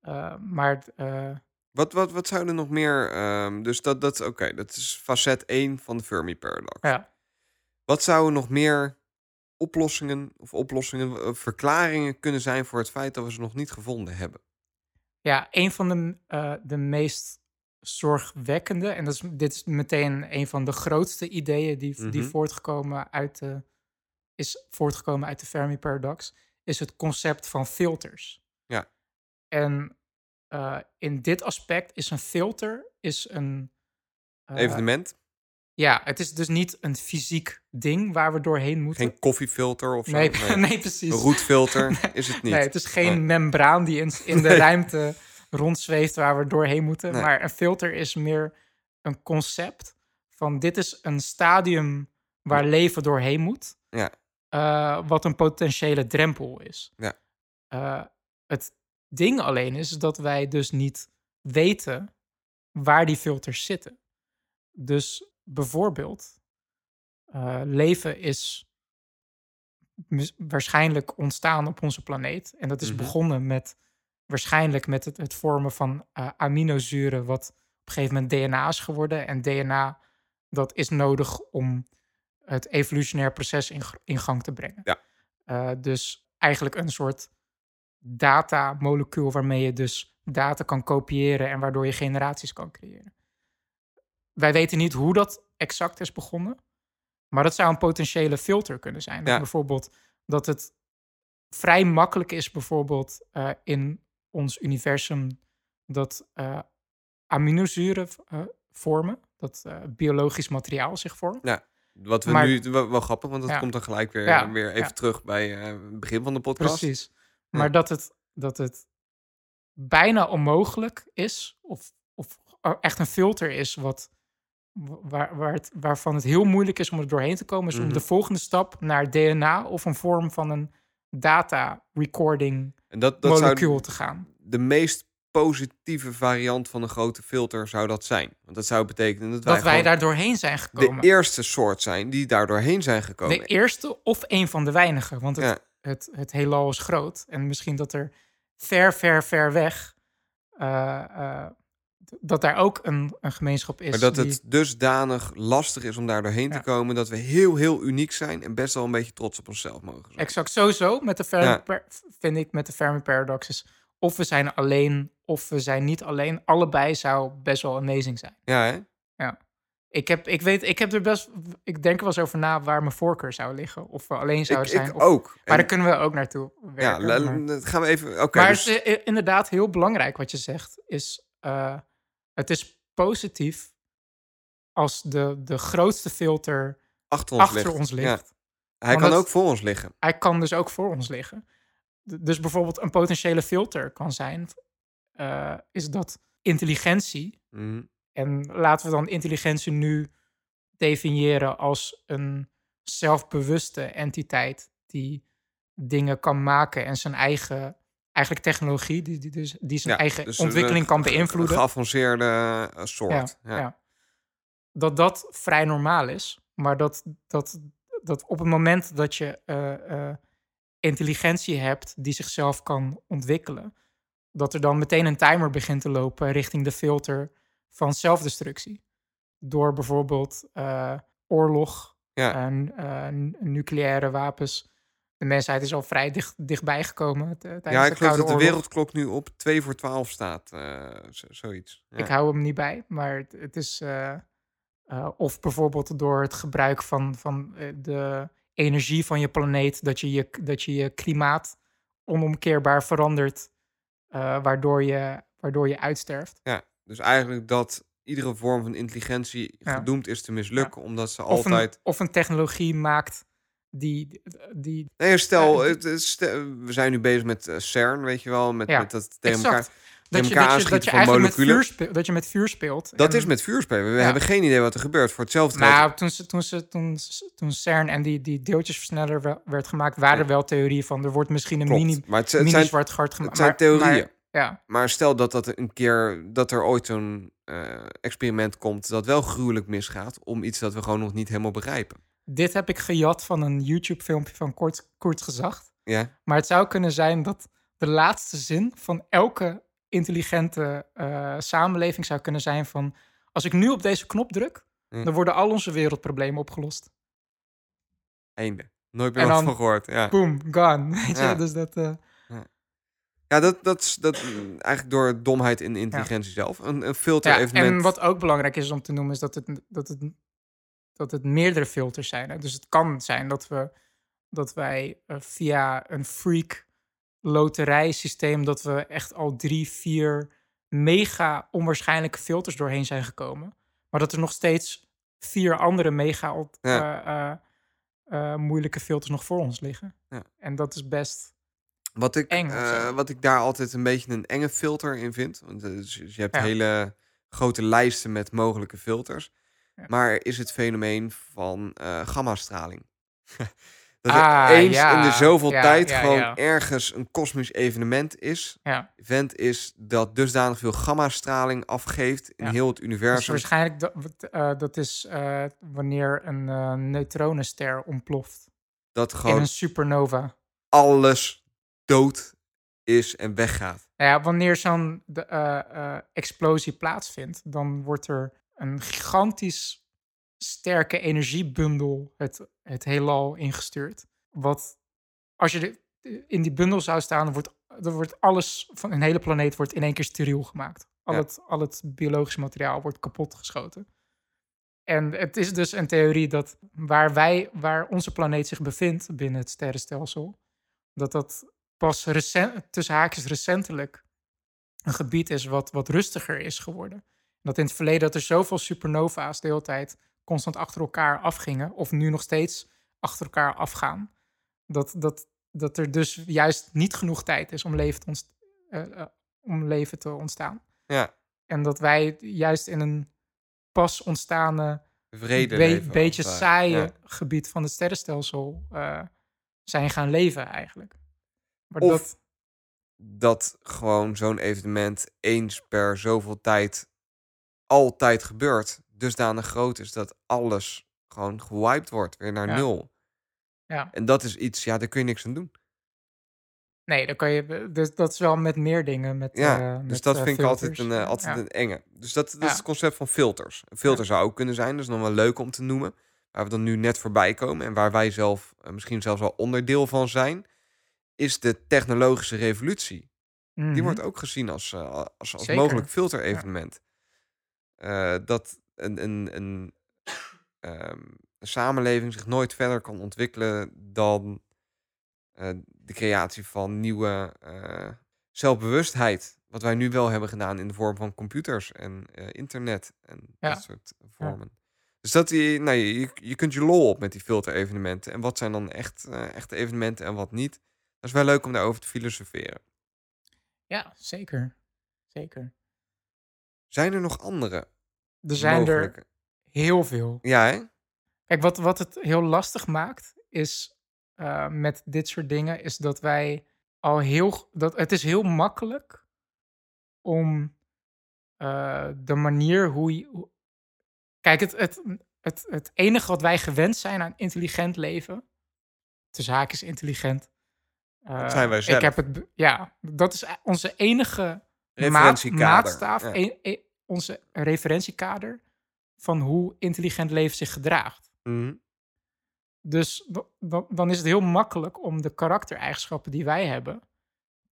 Eh, maar eh, Wat, wat, wat zou er nog meer... ehm, dus dat, dat, oké, dat is facet 1 van de Fermi paradox. ja, Wat zouden nog meer oplossingen of oplossingen, verklaringen kunnen zijn voor het feit dat we ze nog niet gevonden hebben? Ja, een van de, eh, de meest zorgwekkende, en dat is, dit is meteen een van de grootste ideeën die, die Mhm. voortgekomen uit de, is voortgekomen uit de Fermi Paradox, is het concept van filters. Ja. En eh, in dit aspect is een filter is een. eh, Evenement? Ja, het is dus niet een fysiek ding waar we doorheen moeten. Geen koffiefilter of zo? nee, nee, <laughs> precies. Een roetfilter <laughs> is het niet. Nee, het is geen Nee. membraan die in, in de <laughs> ruimte rondzweeft waar we doorheen moeten. Maar een filter is meer een concept van dit is een stadium waar leven doorheen moet. Ja. eh, wat een potentiële drempel is. Ja. Eh, het ding alleen is dat wij dus niet weten waar die filters zitten. Dus bijvoorbeeld, eh, leven is waarschijnlijk ontstaan op onze planeet. En dat is Mhm. begonnen met waarschijnlijk met het, het vormen van eh, aminozuren, wat op een gegeven moment DNA is geworden. En DNA, dat is nodig om het evolutionair proces in gang te brengen. Ja. Eh, dus eigenlijk een soort datamolecuul waarmee je dus data kan kopiëren en waardoor je generaties kan creëren. Wij weten niet hoe dat exact is begonnen, maar dat zou een potentiële filter kunnen zijn. Ja. Bijvoorbeeld dat het vrij makkelijk is, bijvoorbeeld eh, in ons universum, dat eh, aminozuren eh, vormen, dat biologisch materiaal zich vormt. Wat we Maar- nu, wel, wel grappig, want dat Ja. komt dan gelijk weer, Ja, weer even ja. terug bij het begin van de podcast. Precies. Ja. Maar dat, het, dat het bijna onmogelijk is, of, of echt een filter is wat, waar, waar het, waarvan het heel moeilijk is om er doorheen te komen, is Mhm. om de volgende stap naar DNA of een vorm van een data recording En dat, dat zou molecuul te gaan. de meest positieve variant van een grote filter zou dat zijn. Want dat zou betekenen dat wij, Dat wij gewoon daar doorheen zijn de gekomen. eerste soort zijn die daar doorheen zijn gekomen. De eerste of een van de weinigen. Want het, Ja. het, het heelal is groot. En misschien dat er ver, ver, ver weg... eh, eh, dat daar ook een, een gemeenschap is. Maar dat die- het dusdanig lastig is om daar doorheen te Ja. komen... dat we heel, heel uniek zijn en best wel een beetje trots op onszelf mogen zijn. Exact, sowieso met de Fermi Ja. vind ik met de Fermi Paradox is of we zijn alleen of we zijn niet alleen. Allebei zou best wel amazing zijn. Ja, hè? Ik heb, ik weet, ik heb er best, ik denk er wel eens over na waar mijn voorkeur zou liggen. Of we alleen Ik, zouden zijn. ik of, ook. Maar En- daar kunnen we ook naartoe ja, werken. dat gaan we even... Oké, maar dus- het is inderdaad heel belangrijk wat je zegt. Is, eh, het is positief als de, de grootste filter achter ons achter ligt. ons Ja. ligt. Hij Want kan ook voor ons liggen. Hij kan dus ook voor ons liggen. Dus bijvoorbeeld een potentiële filter kan zijn... eh, is dat intelligentie... Mhm. en laten we dan intelligentie nu definiëren als een zelfbewuste entiteit... die dingen kan maken en zijn eigen... eigenlijk technologie, die, die, dus, die zijn Ja, eigen dus een, ontwikkeling eh, kan beïnvloeden. geavanceerde eh, soort. Ja, ja. Dat dat vrij normaal is. Maar dat, dat, dat op het moment dat je eh, eh, intelligentie hebt die zichzelf kan ontwikkelen, dat er dan meteen een timer begint te lopen richting de filter van zelfdestructie. Door bijvoorbeeld eh, oorlog en eh, nucleaire wapens. De mensheid is al vrij dicht, dichtbij gekomen eh, Ja, ik geloof dat de wereldklok nu op 2 voor 12 staat. eh, zo- zoiets. Ja. Ik hou hem niet bij, maar het, het is. eh, of bijvoorbeeld door het gebruik van, van de energie van je planeet, dat je je, dat je, je klimaat onomkeerbaar verandert, waardoor, je, waardoor je uitsterft. Ja, dus eigenlijk dat iedere vorm van intelligentie Ja. gedoemd is te mislukken, omdat ze Of, altijd... een, of een technologie maakt die. die Nee, stel, Ja, we zijn nu bezig met eh, CERN, weet je wel, met, Ja, met dat tegen elkaar... Dat je, dat, je, dat je eigenlijk met moleculen. vuur, speelt, dat je met vuur speelt. Dat En- is met vuurspelen. We Ja. hebben geen idee wat er gebeurt. Voor hetzelfde. Nou, toen, ze, toen, ze, toen, toen CERN en die, die deeltjesversneller we- werd gemaakt, waren er wel theorieën van er wordt misschien een klopt. mini, maar het, het mini zijn, zwart gat gemaakt. het zijn maar- theorieën. Maar, ja, Maar stel dat dat een keer, dat er ooit zo'n eh, experiment komt dat wel gruwelijk misgaat om iets dat we gewoon nog niet helemaal begrijpen. Dit heb ik gejat van een YouTube-filmpje van Kort, Kort Gezacht. Ja, Maar het zou kunnen zijn dat de laatste zin van elke intelligente eh, samenleving zou kunnen zijn van... Als ik nu op deze knop druk, Hm. dan worden al onze wereldproblemen opgelost. einde. Nooit meer En wat van gehoord. Ja, Boom, gone. <laughs> Weet je, Ja. dus dat... eh, ja dat, dat, is- dat mm, eigenlijk door domheid in de intelligentie zelf. Een, een filter Ja, evenement. en wat ook belangrijk is om te noemen, is dat het, dat het, dat het meerdere filters zijn. Hè? Dus het kan zijn dat, we, dat wij eh, via een freak loterijsysteem, dat we echt al drie, vier mega onwaarschijnlijke filters doorheen zijn gekomen. Maar dat er nog steeds vier andere mega op- Ja. eh, eh, moeilijke filters nog voor ons liggen. Ja. En dat is best... Wat ik, eng wat ik daar altijd een beetje een enge filter in vind. Want eh, dus je hebt Ja. hele grote lijsten met mogelijke filters. Maar is het fenomeen van eh gammastraling. <laughs> dat er Ah, eens ja. in de zoveel Ja, tijd ja, gewoon ergens een kosmisch evenement is. Event is dat dusdanig veel gammastraling afgeeft in heel het Dus universum. waarschijnlijk dat, eh, dat is eh, wanneer een neutronenster ontploft dat in gewoon een supernova. alles dood is en weggaat. Nou ja, wanneer zo'n explosie plaatsvindt, dan wordt er een gigantisch sterke energiebundel het, het heelal ingestuurd. Wat als je de- in die bundel zou staan, wordt, dan wordt alles van een hele planeet wordt in één keer steriel gemaakt. Al, Ja. het, al het biologisch materiaal wordt kapot geschoten. En het is dus een theorie dat waar wij, waar onze planeet zich bevindt binnen het sterrenstelsel, dat dat pas recent, tussen haakjes recentelijk een gebied is wat, wat rustiger is geworden. Dat in het verleden dat er zoveel supernova's de hele tijd constant achter elkaar afgingen, of nu nog steeds achter elkaar afgaan, dat, dat, dat er dus juist niet genoeg tijd is om leven te, ontst- eh, eh, om leven te ontstaan. Ja, En dat wij juist in een pas ontstaande, vrede be- beetje saaie Ja. gebied van het sterrenstelsel eh, zijn gaan leven eigenlijk. Maar Of dat, dat gewoon zo'n evenement eens per zoveel tijd altijd gebeurt, dusdanig groot is dat alles gewoon gewiped wordt, weer naar Ja. nul. Ja. En dat is iets, ja, daar kun je niks aan doen. Nee, dan kan je. Dus dat is wel met meer dingen. Met, Ja, eh, dus met, dat eh, vind ik altijd een, eh, altijd Ja. een enge. Dus dat, dat Ja. is het concept van filters. Een filter zou ook kunnen zijn, dat is nog wel leuk om te noemen. Waar we dan nu net voorbij komen en waar wij zelf eh, misschien zelfs wel onderdeel van zijn, is de technologische revolutie. Die Mhm. wordt ook gezien als, eh, als, als Zeker. mogelijk filterevenement. Eh, dat een, een, een, ehm, een samenleving zich nooit verder kan ontwikkelen dan eh, de creatie van nieuwe eh, zelfbewustheid. Wat wij nu wel hebben gedaan in de vorm van computers en internet en Ja. dat soort vormen. Dus dat die, nou, je, je kunt je lol op met die filterevenementen. En wat zijn dan echt echte evenementen en wat niet. Dat is wel leuk om daarover te filosoferen. Ja, zeker. Zeker. Zijn er nog andere Er zijn er heel veel. Ja, hè? Kijk, wat, wat het heel lastig maakt, is eh, met dit soort dingen, is dat wij al heel. Dat, het is heel makkelijk om eh, de manier hoe je. Kijk, het, het, het, het enige wat wij gewend zijn aan intelligent leven. De zaak is intelligent. Dat eh, zijn wij zelf. Ik heb het, ja, dat is e- onze enige maat, Referentiekader. maatstaaf, Ja. e- e- onze referentiekader van hoe intelligent leven zich gedraagt. Mhm. Dus da- da- dan is het heel makkelijk om de karaktereigenschappen die wij hebben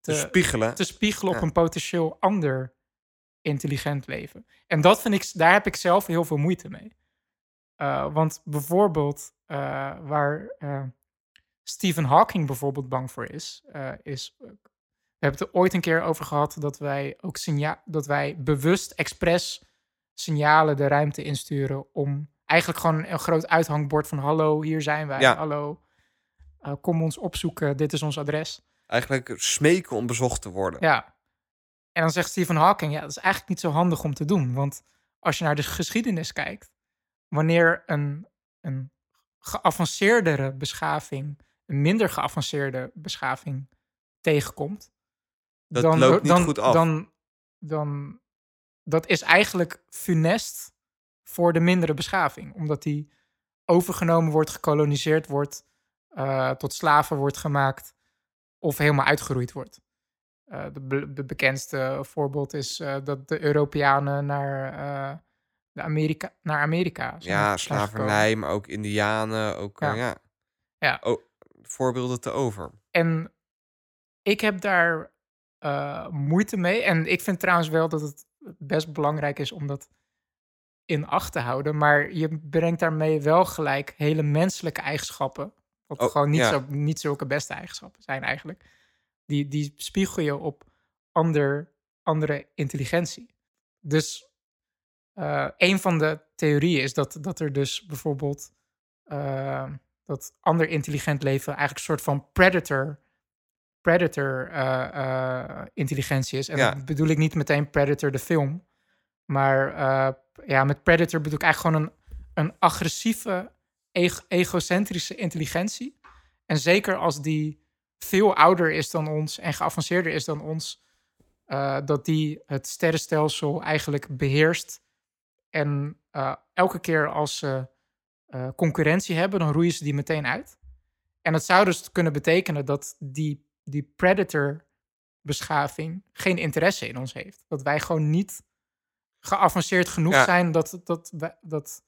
Te te, spiegelen. te spiegelen op Ja. een potentieel ander intelligent leven. En dat vind ik, daar heb ik zelf heel veel moeite mee. Eh, want bijvoorbeeld eh, waar eh, Stephen Hawking bijvoorbeeld bang voor is, is we hebben het er ooit een keer over gehad dat wij ook dat wij bewust expres signalen de ruimte insturen om eigenlijk gewoon een groot uithangbord van hallo, hier zijn wij, Ja. hallo, eh, kom ons opzoeken, dit is ons adres. Eigenlijk smeken om bezocht te worden. Ja. En dan zegt Stephen Hawking, ja, dat is eigenlijk niet zo handig om te doen. Want als je naar de geschiedenis kijkt, wanneer een, een geavanceerdere beschaving een minder geavanceerde beschaving tegenkomt, Dat dan, loopt niet dan, goed af. Dan, dan, dat is eigenlijk funest voor de mindere beschaving, omdat die overgenomen wordt, gekoloniseerd wordt, eh, tot slaven wordt gemaakt of helemaal uitgeroeid wordt. Eh, de, be- de bekendste voorbeeld is eh, dat de Europeanen naar, de Amerika, naar Amerika zijn Ja, slavernij, maar ook Indianen. Ook, Ja. ja. ja. Ja. Oh, voorbeelden te over. En ik heb daar eh, moeite mee. En ik vind trouwens wel dat het best belangrijk is om dat in acht te houden. Maar je brengt daarmee wel gelijk hele menselijke eigenschappen. Wat Oh, gewoon niet, ja. zo, niet zulke beste eigenschappen zijn eigenlijk. Die, die spiegel je op ander, andere intelligentie. Dus eh, een van de theorieën is dat, dat er dus bijvoorbeeld eh, dat ander intelligent leven eigenlijk een soort van predator, predator eh, eh, intelligentie is. En Ja. dat bedoel ik niet meteen Predator de film, maar eh, ja, met predator bedoel ik eigenlijk gewoon een, een agressieve, eg- egocentrische intelligentie. En zeker als die veel ouder is dan ons en geavanceerder is dan ons, dat die het sterrenstelsel eigenlijk beheerst. En elke keer als ze concurrentie hebben, dan roeien ze die meteen uit. En dat zou dus kunnen betekenen dat die, die predator-beschaving geen interesse in ons heeft. Dat wij gewoon niet geavanceerd genoeg Ja. zijn dat, dat, wij- dat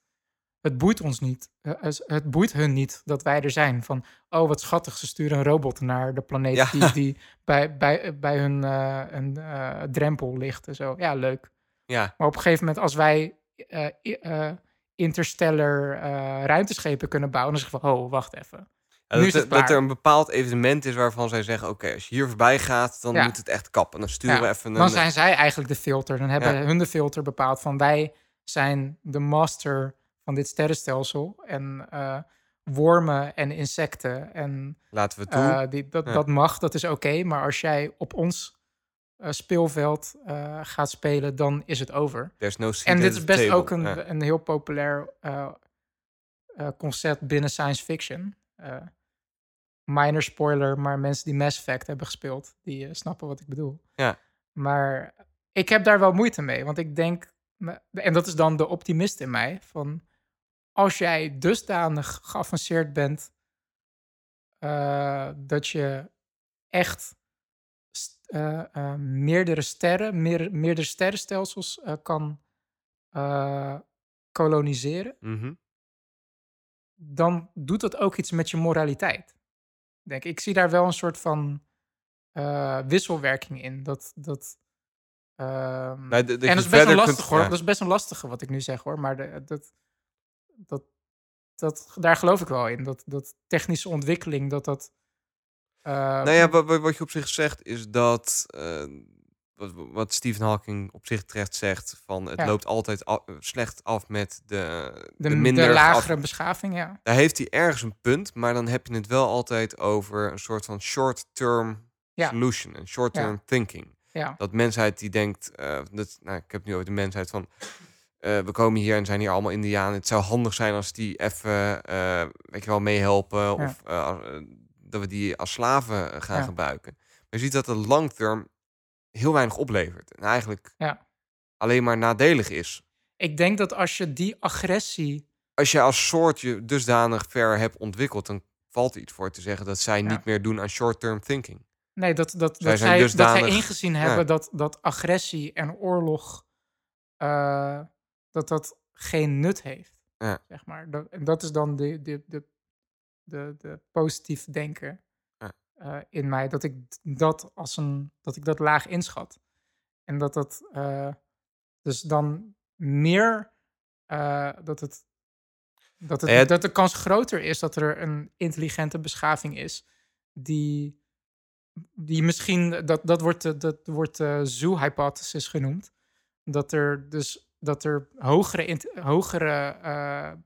het boeit ons niet. Eh, het- boeit hun niet dat wij er zijn. Van, oh wat schattig, ze sturen een robot naar de planeet Ja. die, die <laughs> bij, bij, bij hun eh, een, eh, drempel ligt en zo. Ja, leuk. Ja, Maar op een gegeven moment, als wij eh, interstellar ruimteschepen kunnen bouwen, dan zeggen we, oh, wacht even. Ja, dat, er- dat er een bepaald evenement is waarvan zij zeggen... oké, als je hier voorbij gaat, dan Ja. moet het echt kappen. Dan sturen Ja, we even een... Dan zijn zij eigenlijk de filter. Dan hebben hun de filter bepaald van wij zijn de master van dit sterrenstelsel. En eh, wormen en insecten en Laten we doen. eh, die, dat, dat mag, dat is oké. maar als jij op ons eh, speelveld gaat spelen, dan is het over. No En dit is best table. ook een, een heel populair concept binnen science fiction. Eh, minor spoiler, maar mensen die Mass Effect hebben gespeeld, die eh, snappen wat ik bedoel. Ja. Maar ik heb daar wel moeite mee, want ik denk, en dat is dan de optimist in mij, van als jij dusdanig geavanceerd bent eh, dat je echt meerdere sterren, meer, meerdere sterrenstelsels kan koloniseren, Mhm. Dan doet dat ook iets met je moraliteit. Denk ik. ik zie daar wel een soort van eh, wisselwerking in. Dat, dat, ehm, Nee, dat en dat is best een kunt- lastig hoor. ja. Dat is best een lastige wat ik nu zeg hoor. Maar de, dat, dat, dat, daar geloof ik wel in. Dat, dat technische ontwikkeling, dat dat. eh, Nou ja, wat, wat- wat je op zich zegt is dat. eh, wat, wat Stephen Hawking op zich terecht zegt: van het Ja. loopt altijd slecht af met de, de, de de, minder. geaf- lagere beschaving, ja. Daar heeft hij ergens een punt, maar dan heb je het wel altijd over een soort van short-term Ja. solution en short-term thinking. ja. Dat mensheid die denkt, eh, dat, nou, ik heb het nu over de mensheid van, eh, we komen hier en zijn hier allemaal Indianen. Het zou handig zijn als die even, eh, weet je wel, meehelpen of dat we die als slaven gaan gebruiken. Maar je ziet dat het langterm heel weinig oplevert en eigenlijk Ja. alleen maar nadelig is. Ik denk dat als je die agressie. Als je als soort je dusdanig ver hebt ontwikkeld, dan valt er iets voor te zeggen dat zij Ja. niet meer doen aan short-term thinking. Nee, dat, dat, Zij dat, zij, dat zij ingezien ja. hebben dat, dat agressie en oorlog. eh, dat dat geen nut heeft. Ja. Zeg maar. dat, en dat is dan de, de, de, de, de positief denken Eh, in mij. Dat ik dat als een. dat ik dat laag inschat. En dat dat. eh, dus dan meer. eh, dat het. Dat, het, Ja, het- dat de kans groter is dat er een intelligente beschaving is. die die misschien, dat, dat wordt de, dat wordt de zoo-hypothesis genoemd. Dat er dus dat er hogere, hogere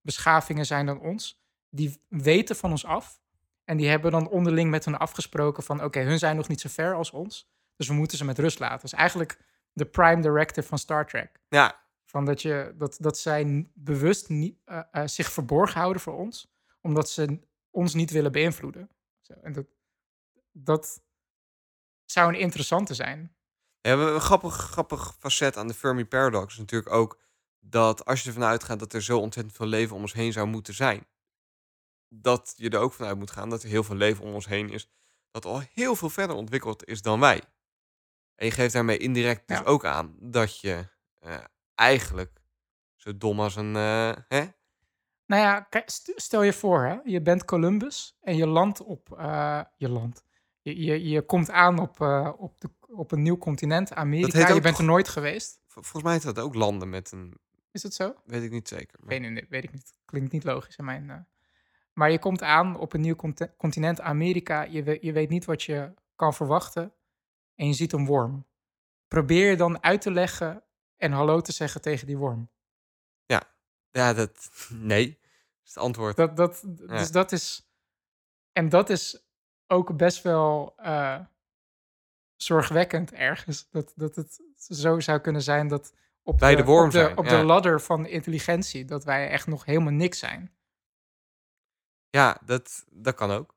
beschavingen zijn dan ons. Die weten van ons af. En die hebben dan onderling met hun afgesproken van... oké, hun zijn nog niet zo ver als ons. Dus we moeten ze met rust laten. Dus eigenlijk de prime directive van Star Trek. Ja, Van dat, je, dat, dat zij bewust niet, eh, eh, zich verborgen houden voor ons. Omdat ze ons niet willen beïnvloeden. Zo, en dat, dat zou een interessante zijn. Ja, een grappig, grappig facet aan de Fermi Paradox is natuurlijk ook dat als je ervan uitgaat dat er zo ontzettend veel leven om ons heen zou moeten zijn, dat je er ook vanuit moet gaan dat er heel veel leven om ons heen is, dat al heel veel verder ontwikkeld is dan wij. En je geeft daarmee indirect dus Ja. ook aan dat je eh, eigenlijk zo dom als een. eh, hè? Nou ja, stel je voor, hè, je bent Columbus en je landt op eh, je land. Je, je, je komt aan op, op, de, op een nieuw continent, Amerika. Je bent er nooit geweest. Vol- Volgens mij is dat ook landen met een. Is het zo? Weet ik niet zeker. maar- Weet, weet ik niet. Klinkt niet logisch in mijn. Maar je komt aan op een nieuw conti- continent, Amerika. Je, je weet niet wat je kan verwachten. En je ziet een worm. Probeer je dan uit te leggen en hallo te zeggen tegen die worm. Ja, dat. <laughs> Nee. is het antwoord. Dat, dat, Ja. Dus dat is. En dat is ook best wel eh, zorgwekkend ergens. Dat, dat het zo zou kunnen zijn dat op Wij de worm op de, zijn, op ja. de ladder van intelligentie, dat wij echt nog helemaal niks zijn. Ja, dat, dat kan ook.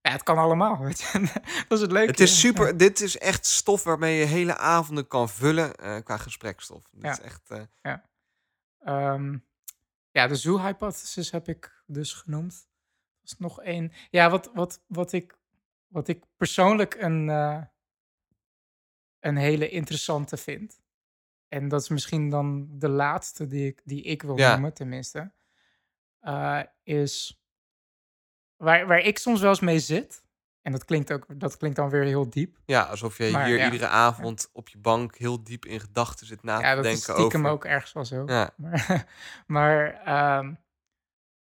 Ja, het kan allemaal. <laughs> Weet je. dat is het leuke. Het is Ja. super. Dit is echt stof waarmee je hele avonden kan vullen eh, qua gesprekstof. Dit Ja. is echt. eh, Ehm, ja, de zoo-hypothesis heb ik dus genoemd. Er is nog één. Ja, wat, wat, wat, ik, wat ik persoonlijk een, eh, een hele interessante vind. En dat is misschien dan de laatste die ik, die ik wil Ja. noemen, tenminste. Eh, is waar, waar ik soms wel eens mee zit. En dat klinkt, ook, dat klinkt dan weer heel diep. ja, alsof je Maar hier ja. iedere avond op je bank heel diep in gedachten zit na ja, te dat is denken stiekem over. ook ergens wel zo. Ja, <laughs> Maar, maar ehm,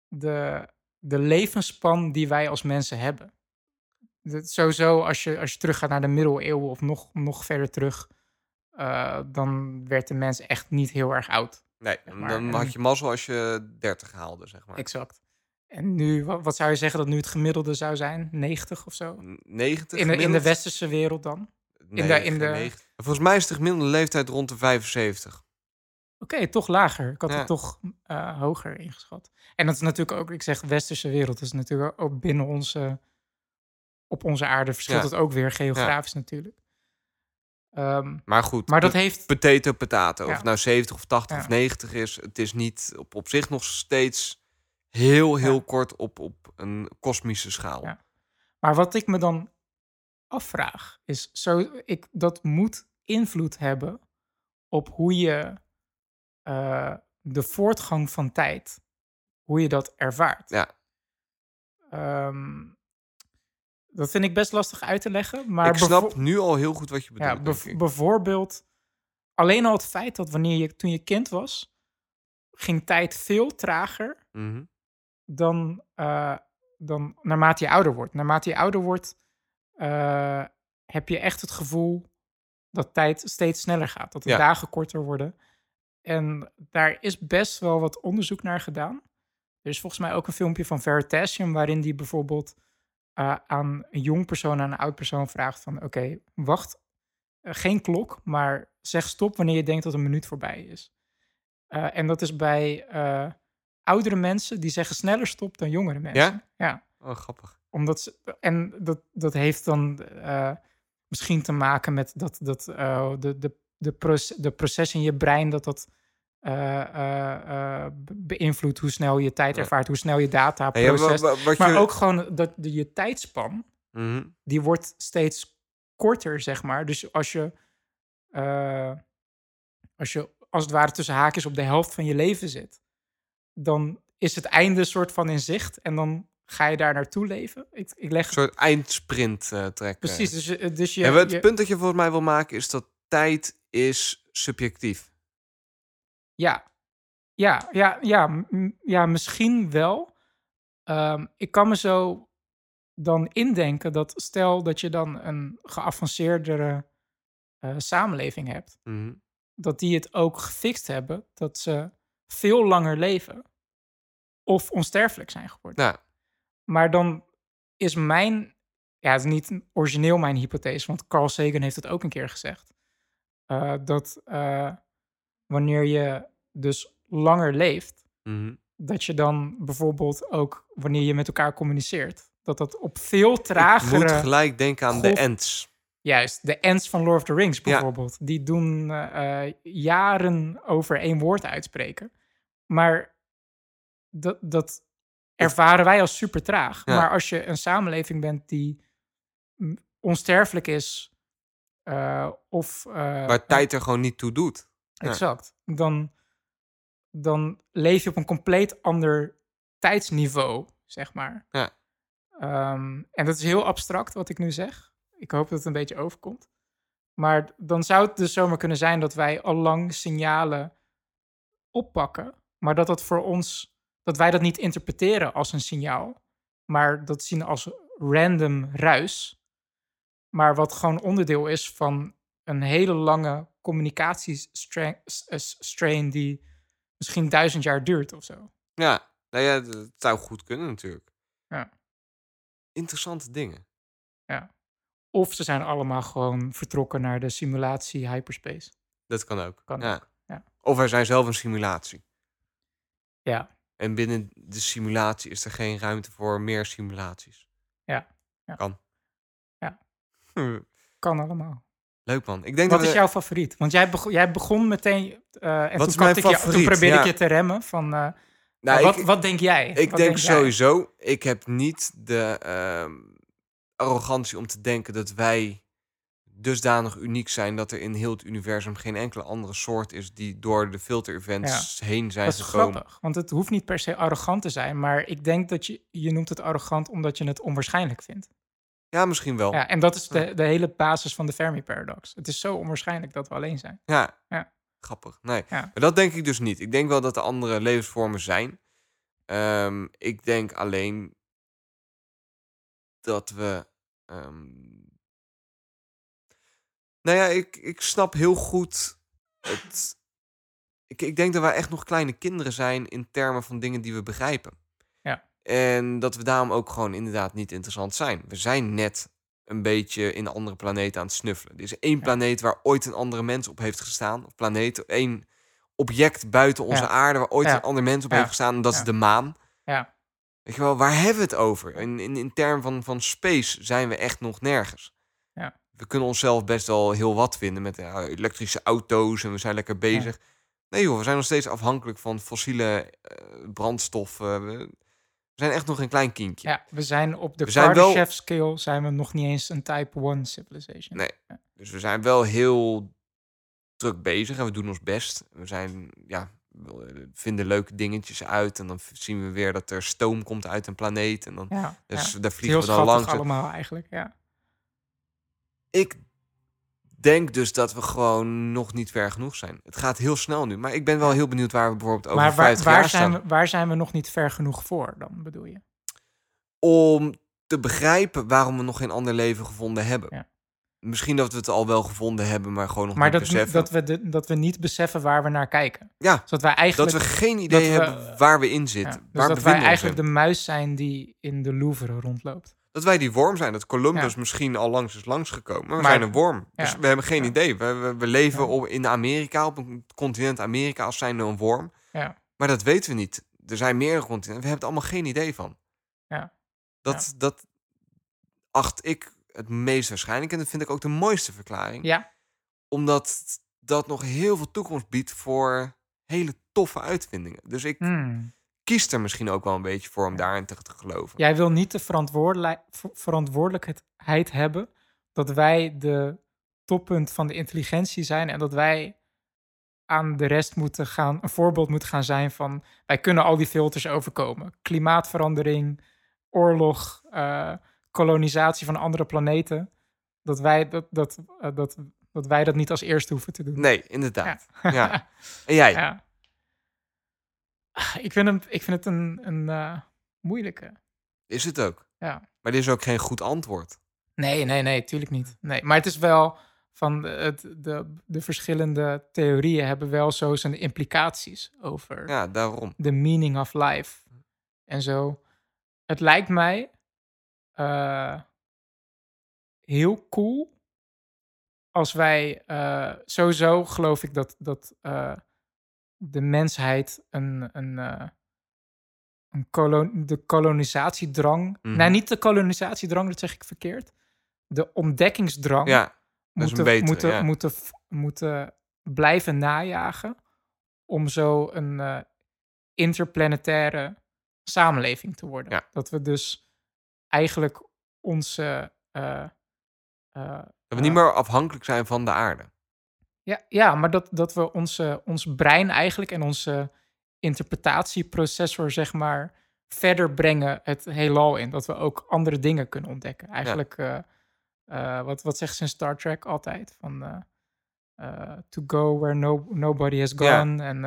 de, de levensspan die wij als mensen hebben. Dat, sowieso, als je, als je teruggaat naar de middeleeuwen of nog, nog verder terug, eh, dan werd de mens echt niet heel erg oud. Nee, Zeg maar, dan had je mazzel als je 30 haalde, zeg maar. Exact. En nu, wat, zou je zeggen dat nu het gemiddelde zou zijn? 90 of zo? 90 In de, in de westerse wereld dan? Nee, in de- in de- 90. Volgens mij is de gemiddelde leeftijd rond de 75. Oké, toch lager. Ik had Ja. het toch eh, hoger ingeschat. En dat is natuurlijk ook, ik zeg westerse wereld, dat is natuurlijk ook binnen onze, op onze aarde verschilt Ja. het ook weer geografisch natuurlijk. Ehm, Maar goed, maar dat heeft, potato, potato. Of Ja. nou 70 of 80 Ja. of 90 is, het is niet op, op zich nog steeds heel, heel Ja. kort op, op een kosmische schaal. Maar wat ik me dan afvraag is, zo, ik, dat moet invloed hebben op hoe je eh, de voortgang van tijd, hoe je dat ervaart. Ja. Ehm, dat vind ik best lastig uit te leggen. Maar ik snap nu al heel goed wat je bedoelt. ja, bev- bijvoorbeeld, alleen al het feit dat wanneer je, toen je kind was, ging tijd veel trager Mhm. dan, eh, dan naarmate je ouder wordt. Naarmate je ouder wordt, eh, heb je echt het gevoel dat tijd steeds sneller gaat. Dat de Ja. dagen korter worden. En daar is best wel wat onderzoek naar gedaan. Er is volgens mij ook een filmpje van Veritasium... waarin die bijvoorbeeld eh, aan een jong persoon en een oud persoon vraagt van... oké, wacht, eh, geen klok, maar zeg stop wanneer je denkt dat een minuut voorbij is. Eh, en dat is bij oudere mensen die zeggen sneller stop dan jongere mensen. Ja, Oh, grappig. omdat ze, en dat, dat heeft dan misschien te maken met dat, dat de, de, de, proces, de proces in je brein dat dat eh, eh, eh, be- beïnvloedt hoe snel je tijd ervaart, hoe snel je data ja, wat maar je... ook gewoon dat de, je tijdspan Mhm. die wordt steeds korter, zeg maar. Dus als je, als je als het ware tussen haakjes op de helft van je leven zit, dan is het einde soort van in zicht en dan ga je daar naartoe leven. Ik, ik leg Een soort eindsprint trekken. precies. Dus, dus je, het je- punt dat je volgens mij wil maken is dat tijd is subjectief. Ja, ja, ja, ja, ja, misschien wel. Ehm, ik kan me zo dan indenken dat stel dat je dan een geavanceerdere eh, samenleving hebt. Mhm. dat die het ook gefixt hebben dat ze veel langer leven of onsterfelijk zijn geworden. Maar dan is mijn, ja, het is niet origineel mijn hypothese, want Carl Sagan heeft het ook een keer gezegd, eh, dat eh, wanneer je dus langer leeft, mhm. dat je dan bijvoorbeeld ook wanneer je met elkaar communiceert, dat dat op veel ik moet gelijk denken aan de ends. Juist, de Ents van Lord of the Rings Ja. bijvoorbeeld. Die doen eh, eh, jaren over één woord uitspreken. Maar dat, dat ervaren wij als super traag. Ja. Maar als je een samenleving bent die onsterfelijk is... eh, of... Waar tijd er gewoon niet toe doet. Ja. Exact. Dan, dan leef je op een compleet ander tijdsniveau, zeg maar. Ja. Ehm, en dat is heel abstract wat ik nu zeg. Ik hoop dat het een beetje overkomt. Maar dan zou het dus zomaar kunnen zijn dat wij al lang signalen oppakken, maar dat dat voor ons, dat wij dat niet interpreteren als een signaal, maar dat zien als random ruis, maar wat gewoon onderdeel is van een hele lange communicatiestrain die misschien duizend jaar duurt of zo. Ja, nou ja, dat zou goed kunnen natuurlijk. Ja. Interessante dingen. Of ze zijn allemaal gewoon vertrokken naar de simulatie hyperspace. Dat kan ook. Kan ja. ook, ja. Of wij zijn zelf een simulatie. Ja, En binnen de simulatie is er geen ruimte voor meer simulaties. Ja, ja. Kan. Ja. <laughs> kan allemaal. Leuk man. Ik denk Wat dat is we- jouw favoriet? Want jij, bego- jij begon meteen. eh, en Wat is toen, kapte ik je, toen probeerde Ja. ik je te remmen. Van, eh, Nou, wat, ik, wat denk jij? ik denk jij? sowieso, ik heb niet de ehm, arrogantie om te denken dat wij dusdanig uniek zijn dat er in heel het universum geen enkele andere soort is die door de filter events heen zijn Dat is gekomen. grappig, want het hoeft niet per se arrogant te zijn. Maar ik denk dat je, je noemt het arrogant omdat je het onwaarschijnlijk vindt. Ja, misschien wel. Ja, en dat is de, de hele basis van de Fermi-paradox. Het is zo onwaarschijnlijk dat we alleen zijn. Ja. Ja. Grappig. Nee. Ja. Maar dat denk ik dus niet. Ik denk wel dat er andere levensvormen zijn. Ehm, ik denk alleen dat we. ehm, Nou ja, ik, ik snap heel goed het. Ik, ik denk dat wij echt nog kleine kinderen zijn in termen van dingen die we begrijpen. En dat we daarom ook gewoon inderdaad niet interessant zijn. We zijn net een beetje in andere planeten aan het snuffelen. Er is één planeet waar ooit een andere mens op heeft gestaan. Of planeet, één object buiten onze Ja. aarde waar ooit Ja. een ander mens op Ja. heeft gestaan. En dat is de maan. Ja. Weet je wel, waar hebben we het over? In, in, in termen van, van space zijn we echt nog nergens. Ja. We kunnen onszelf best wel heel wat vinden met elektrische auto's en we zijn lekker bezig. Nee joh, we zijn nog steeds afhankelijk van fossiele eh, brandstoffen. We- We zijn echt nog een klein kindje. Ja, we zijn op de zijn wel- Kardashev scale zijn we nog niet eens een type 1 civilization. Nee. Dus we zijn wel heel druk bezig en we doen ons best. We zijn, ja, we vinden leuke dingetjes uit. En dan zien we weer dat er stoom komt uit een planeet. En dan, Ja, dus ja. daar vliegen we dan langs. allemaal eigenlijk, ja. Ik denk dus dat we gewoon nog niet ver genoeg zijn. Het gaat heel snel nu. Maar ik ben wel heel benieuwd waar we bijvoorbeeld over Maar waar, 50 waar, jaar zijn staan. we, waar zijn we nog niet ver genoeg voor dan, bedoel je? Om te begrijpen waarom we nog geen ander leven gevonden hebben. Ja. Misschien dat we het al wel gevonden hebben, maar gewoon nog Maar niet dat, beseffen. dat, we de, dat we niet beseffen waar we naar kijken. Ja, Zodat wij eigenlijk, dat we geen idee dat we- hebben waar we in ja, zitten. dus waar dat wij eigenlijk de muis zijn die in de Louvre rondloopt. Dat wij die worm zijn. Dat Columbus Ja. misschien al langs is langsgekomen. Maar we Maar- zijn een worm. ja. Dus we hebben geen Ja. idee. We, we, we leven op, in Amerika, op een continent Amerika, als zijnde een worm. Ja. Maar dat weten we niet. Er zijn meerdere continenten. We hebben er allemaal geen idee van. Ja. Dat, dat acht ik het meest waarschijnlijk. En dat vind ik ook de mooiste verklaring. Ja, Omdat dat nog heel veel toekomst biedt voor hele toffe uitvindingen. Dus ik hmm. Kies er misschien ook wel een beetje voor om daarin te, te geloven. jij wil niet de verantwoordelijk- ver- verantwoordelijkheid hebben dat wij de toppunt van de intelligentie zijn en dat wij aan de rest moeten gaan, een voorbeeld moeten gaan zijn van wij kunnen al die filters overkomen. Klimaatverandering, oorlog, eh, kolonisatie van andere planeten. Dat wij dat, dat, eh, dat, dat wij dat niet als eerste hoeven te doen. Nee, inderdaad. Ja. Ja. En jij? <laughs> Ja. <sighs> Ik vind, hem, ik vind het een, een eh, moeilijke. Is het ook. Ja. Maar dit is ook geen goed antwoord. Nee, nee, nee, tuurlijk niet. Nee, maar het is wel van de- het, de, de verschillende theorieën hebben wel zo zijn implicaties over Ja, daarom. the meaning of life en zo. Het lijkt mij eh, heel cool als wij eh, sowieso geloof ik dat, dat de mensheid een, een, eh, een kolon, de kolonisatiedrang, Mhm. nee niet de kolonisatiedrang, dat zeg ik verkeerd, de ontdekkingsdrang Ja, moeten, moeten, ja. moeten, moeten blijven najagen om zo een eh, interplanetaire samenleving te worden. Ja. Dat we dus eigenlijk onze... eh, Dat we niet meer afhankelijk zijn van de aarde. Ja, ja, maar dat, dat we onze, ons brein eigenlijk en onze interpretatieprocessor, zeg maar, verder brengen het heelal in. Dat we ook andere dingen kunnen ontdekken. Eigenlijk, eh, eh, wat, wat zeggen ze in Star Trek altijd? Van eh, to go where no, nobody has gone. En,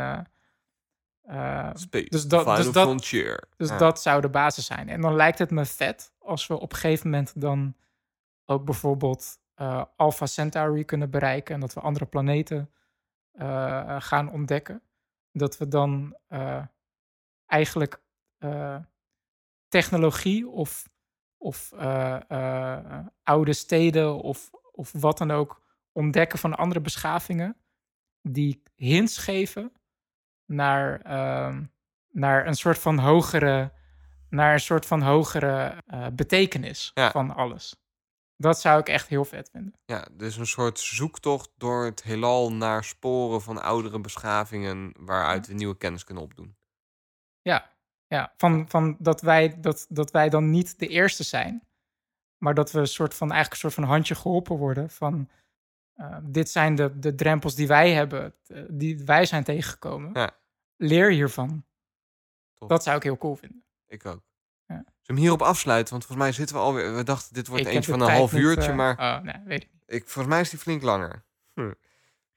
Dus dat- final dus dat- frontier. dus Ja. dat zou de basis zijn. En dan lijkt het me vet als we op een gegeven moment dan ook bijvoorbeeld eh Alpha Centauri kunnen bereiken en dat we andere planeten eh, gaan ontdekken. Dat we dan eh, eigenlijk technologie of, of oude steden of, of wat dan ook ontdekken van andere beschavingen die hints geven naar, ehm, naar een soort van hogere, naar een soort van hogere betekenis Ja. van alles. Dat zou ik echt heel vet vinden. Ja, dus een soort zoektocht door het heelal naar sporen van oudere beschavingen waaruit we nieuwe kennis kunnen opdoen. Ja, ja. Van, van dat, wij, dat, dat wij dan niet de eerste zijn, maar dat we een soort van, eigenlijk een soort van handje geholpen worden van eh, dit zijn de, de drempels die wij hebben, eh, die wij zijn tegengekomen. Ja. Leer hiervan. Tof. Dat zou ik heel cool vinden. Ik ook. Hem hierop afsluiten? Want volgens mij zitten we alweer... We dachten, dit wordt eentje van een half uurtje, eh, maar Oh, nee, weet ik niet. ik, volgens mij is die flink langer.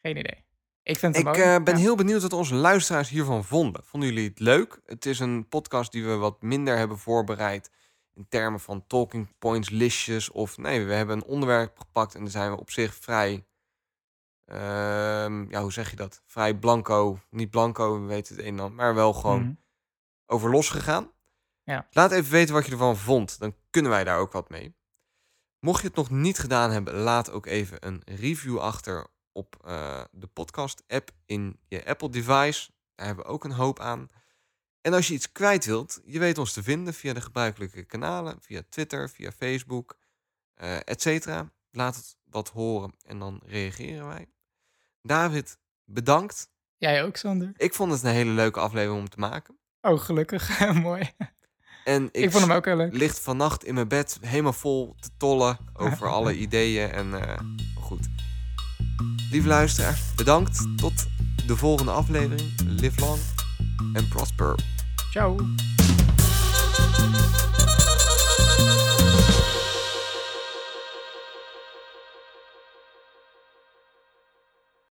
Geen idee. Ik vind Ik eh, ben Ja. heel benieuwd wat onze luisteraars hiervan vonden. Vonden jullie het leuk? Het is een podcast die we wat minder hebben voorbereid in termen van talking points, listjes of nee, we hebben een onderwerp gepakt en daar zijn we op zich vrij, ehm, ja, hoe zeg je dat? Vrij blanco, niet blanco, we weten het een en ander, maar wel gewoon Mhm. over losgegaan. Ja. Laat even weten wat je ervan vond, dan kunnen wij daar ook wat mee. Mocht je het nog niet gedaan hebben, laat ook even een review achter op eh, de podcast-app in je Apple device. Daar hebben we ook een hoop aan. En als je iets kwijt wilt, je weet ons te vinden via de gebruikelijke kanalen, via Twitter, via Facebook, eh et cetera. Laat het wat horen en dan reageren wij. David, bedankt. Jij ook, Sander? Ik vond het een hele leuke aflevering om te maken. Oh, gelukkig. <laughs> Mooi. En ik, Ik vond hem ook heel leuk. ligt vannacht in mijn bed helemaal vol te tollen over alle ideeën. En eh, goed. Lieve luisteraar, bedankt. Tot de volgende aflevering. Live long and prosper. Ciao.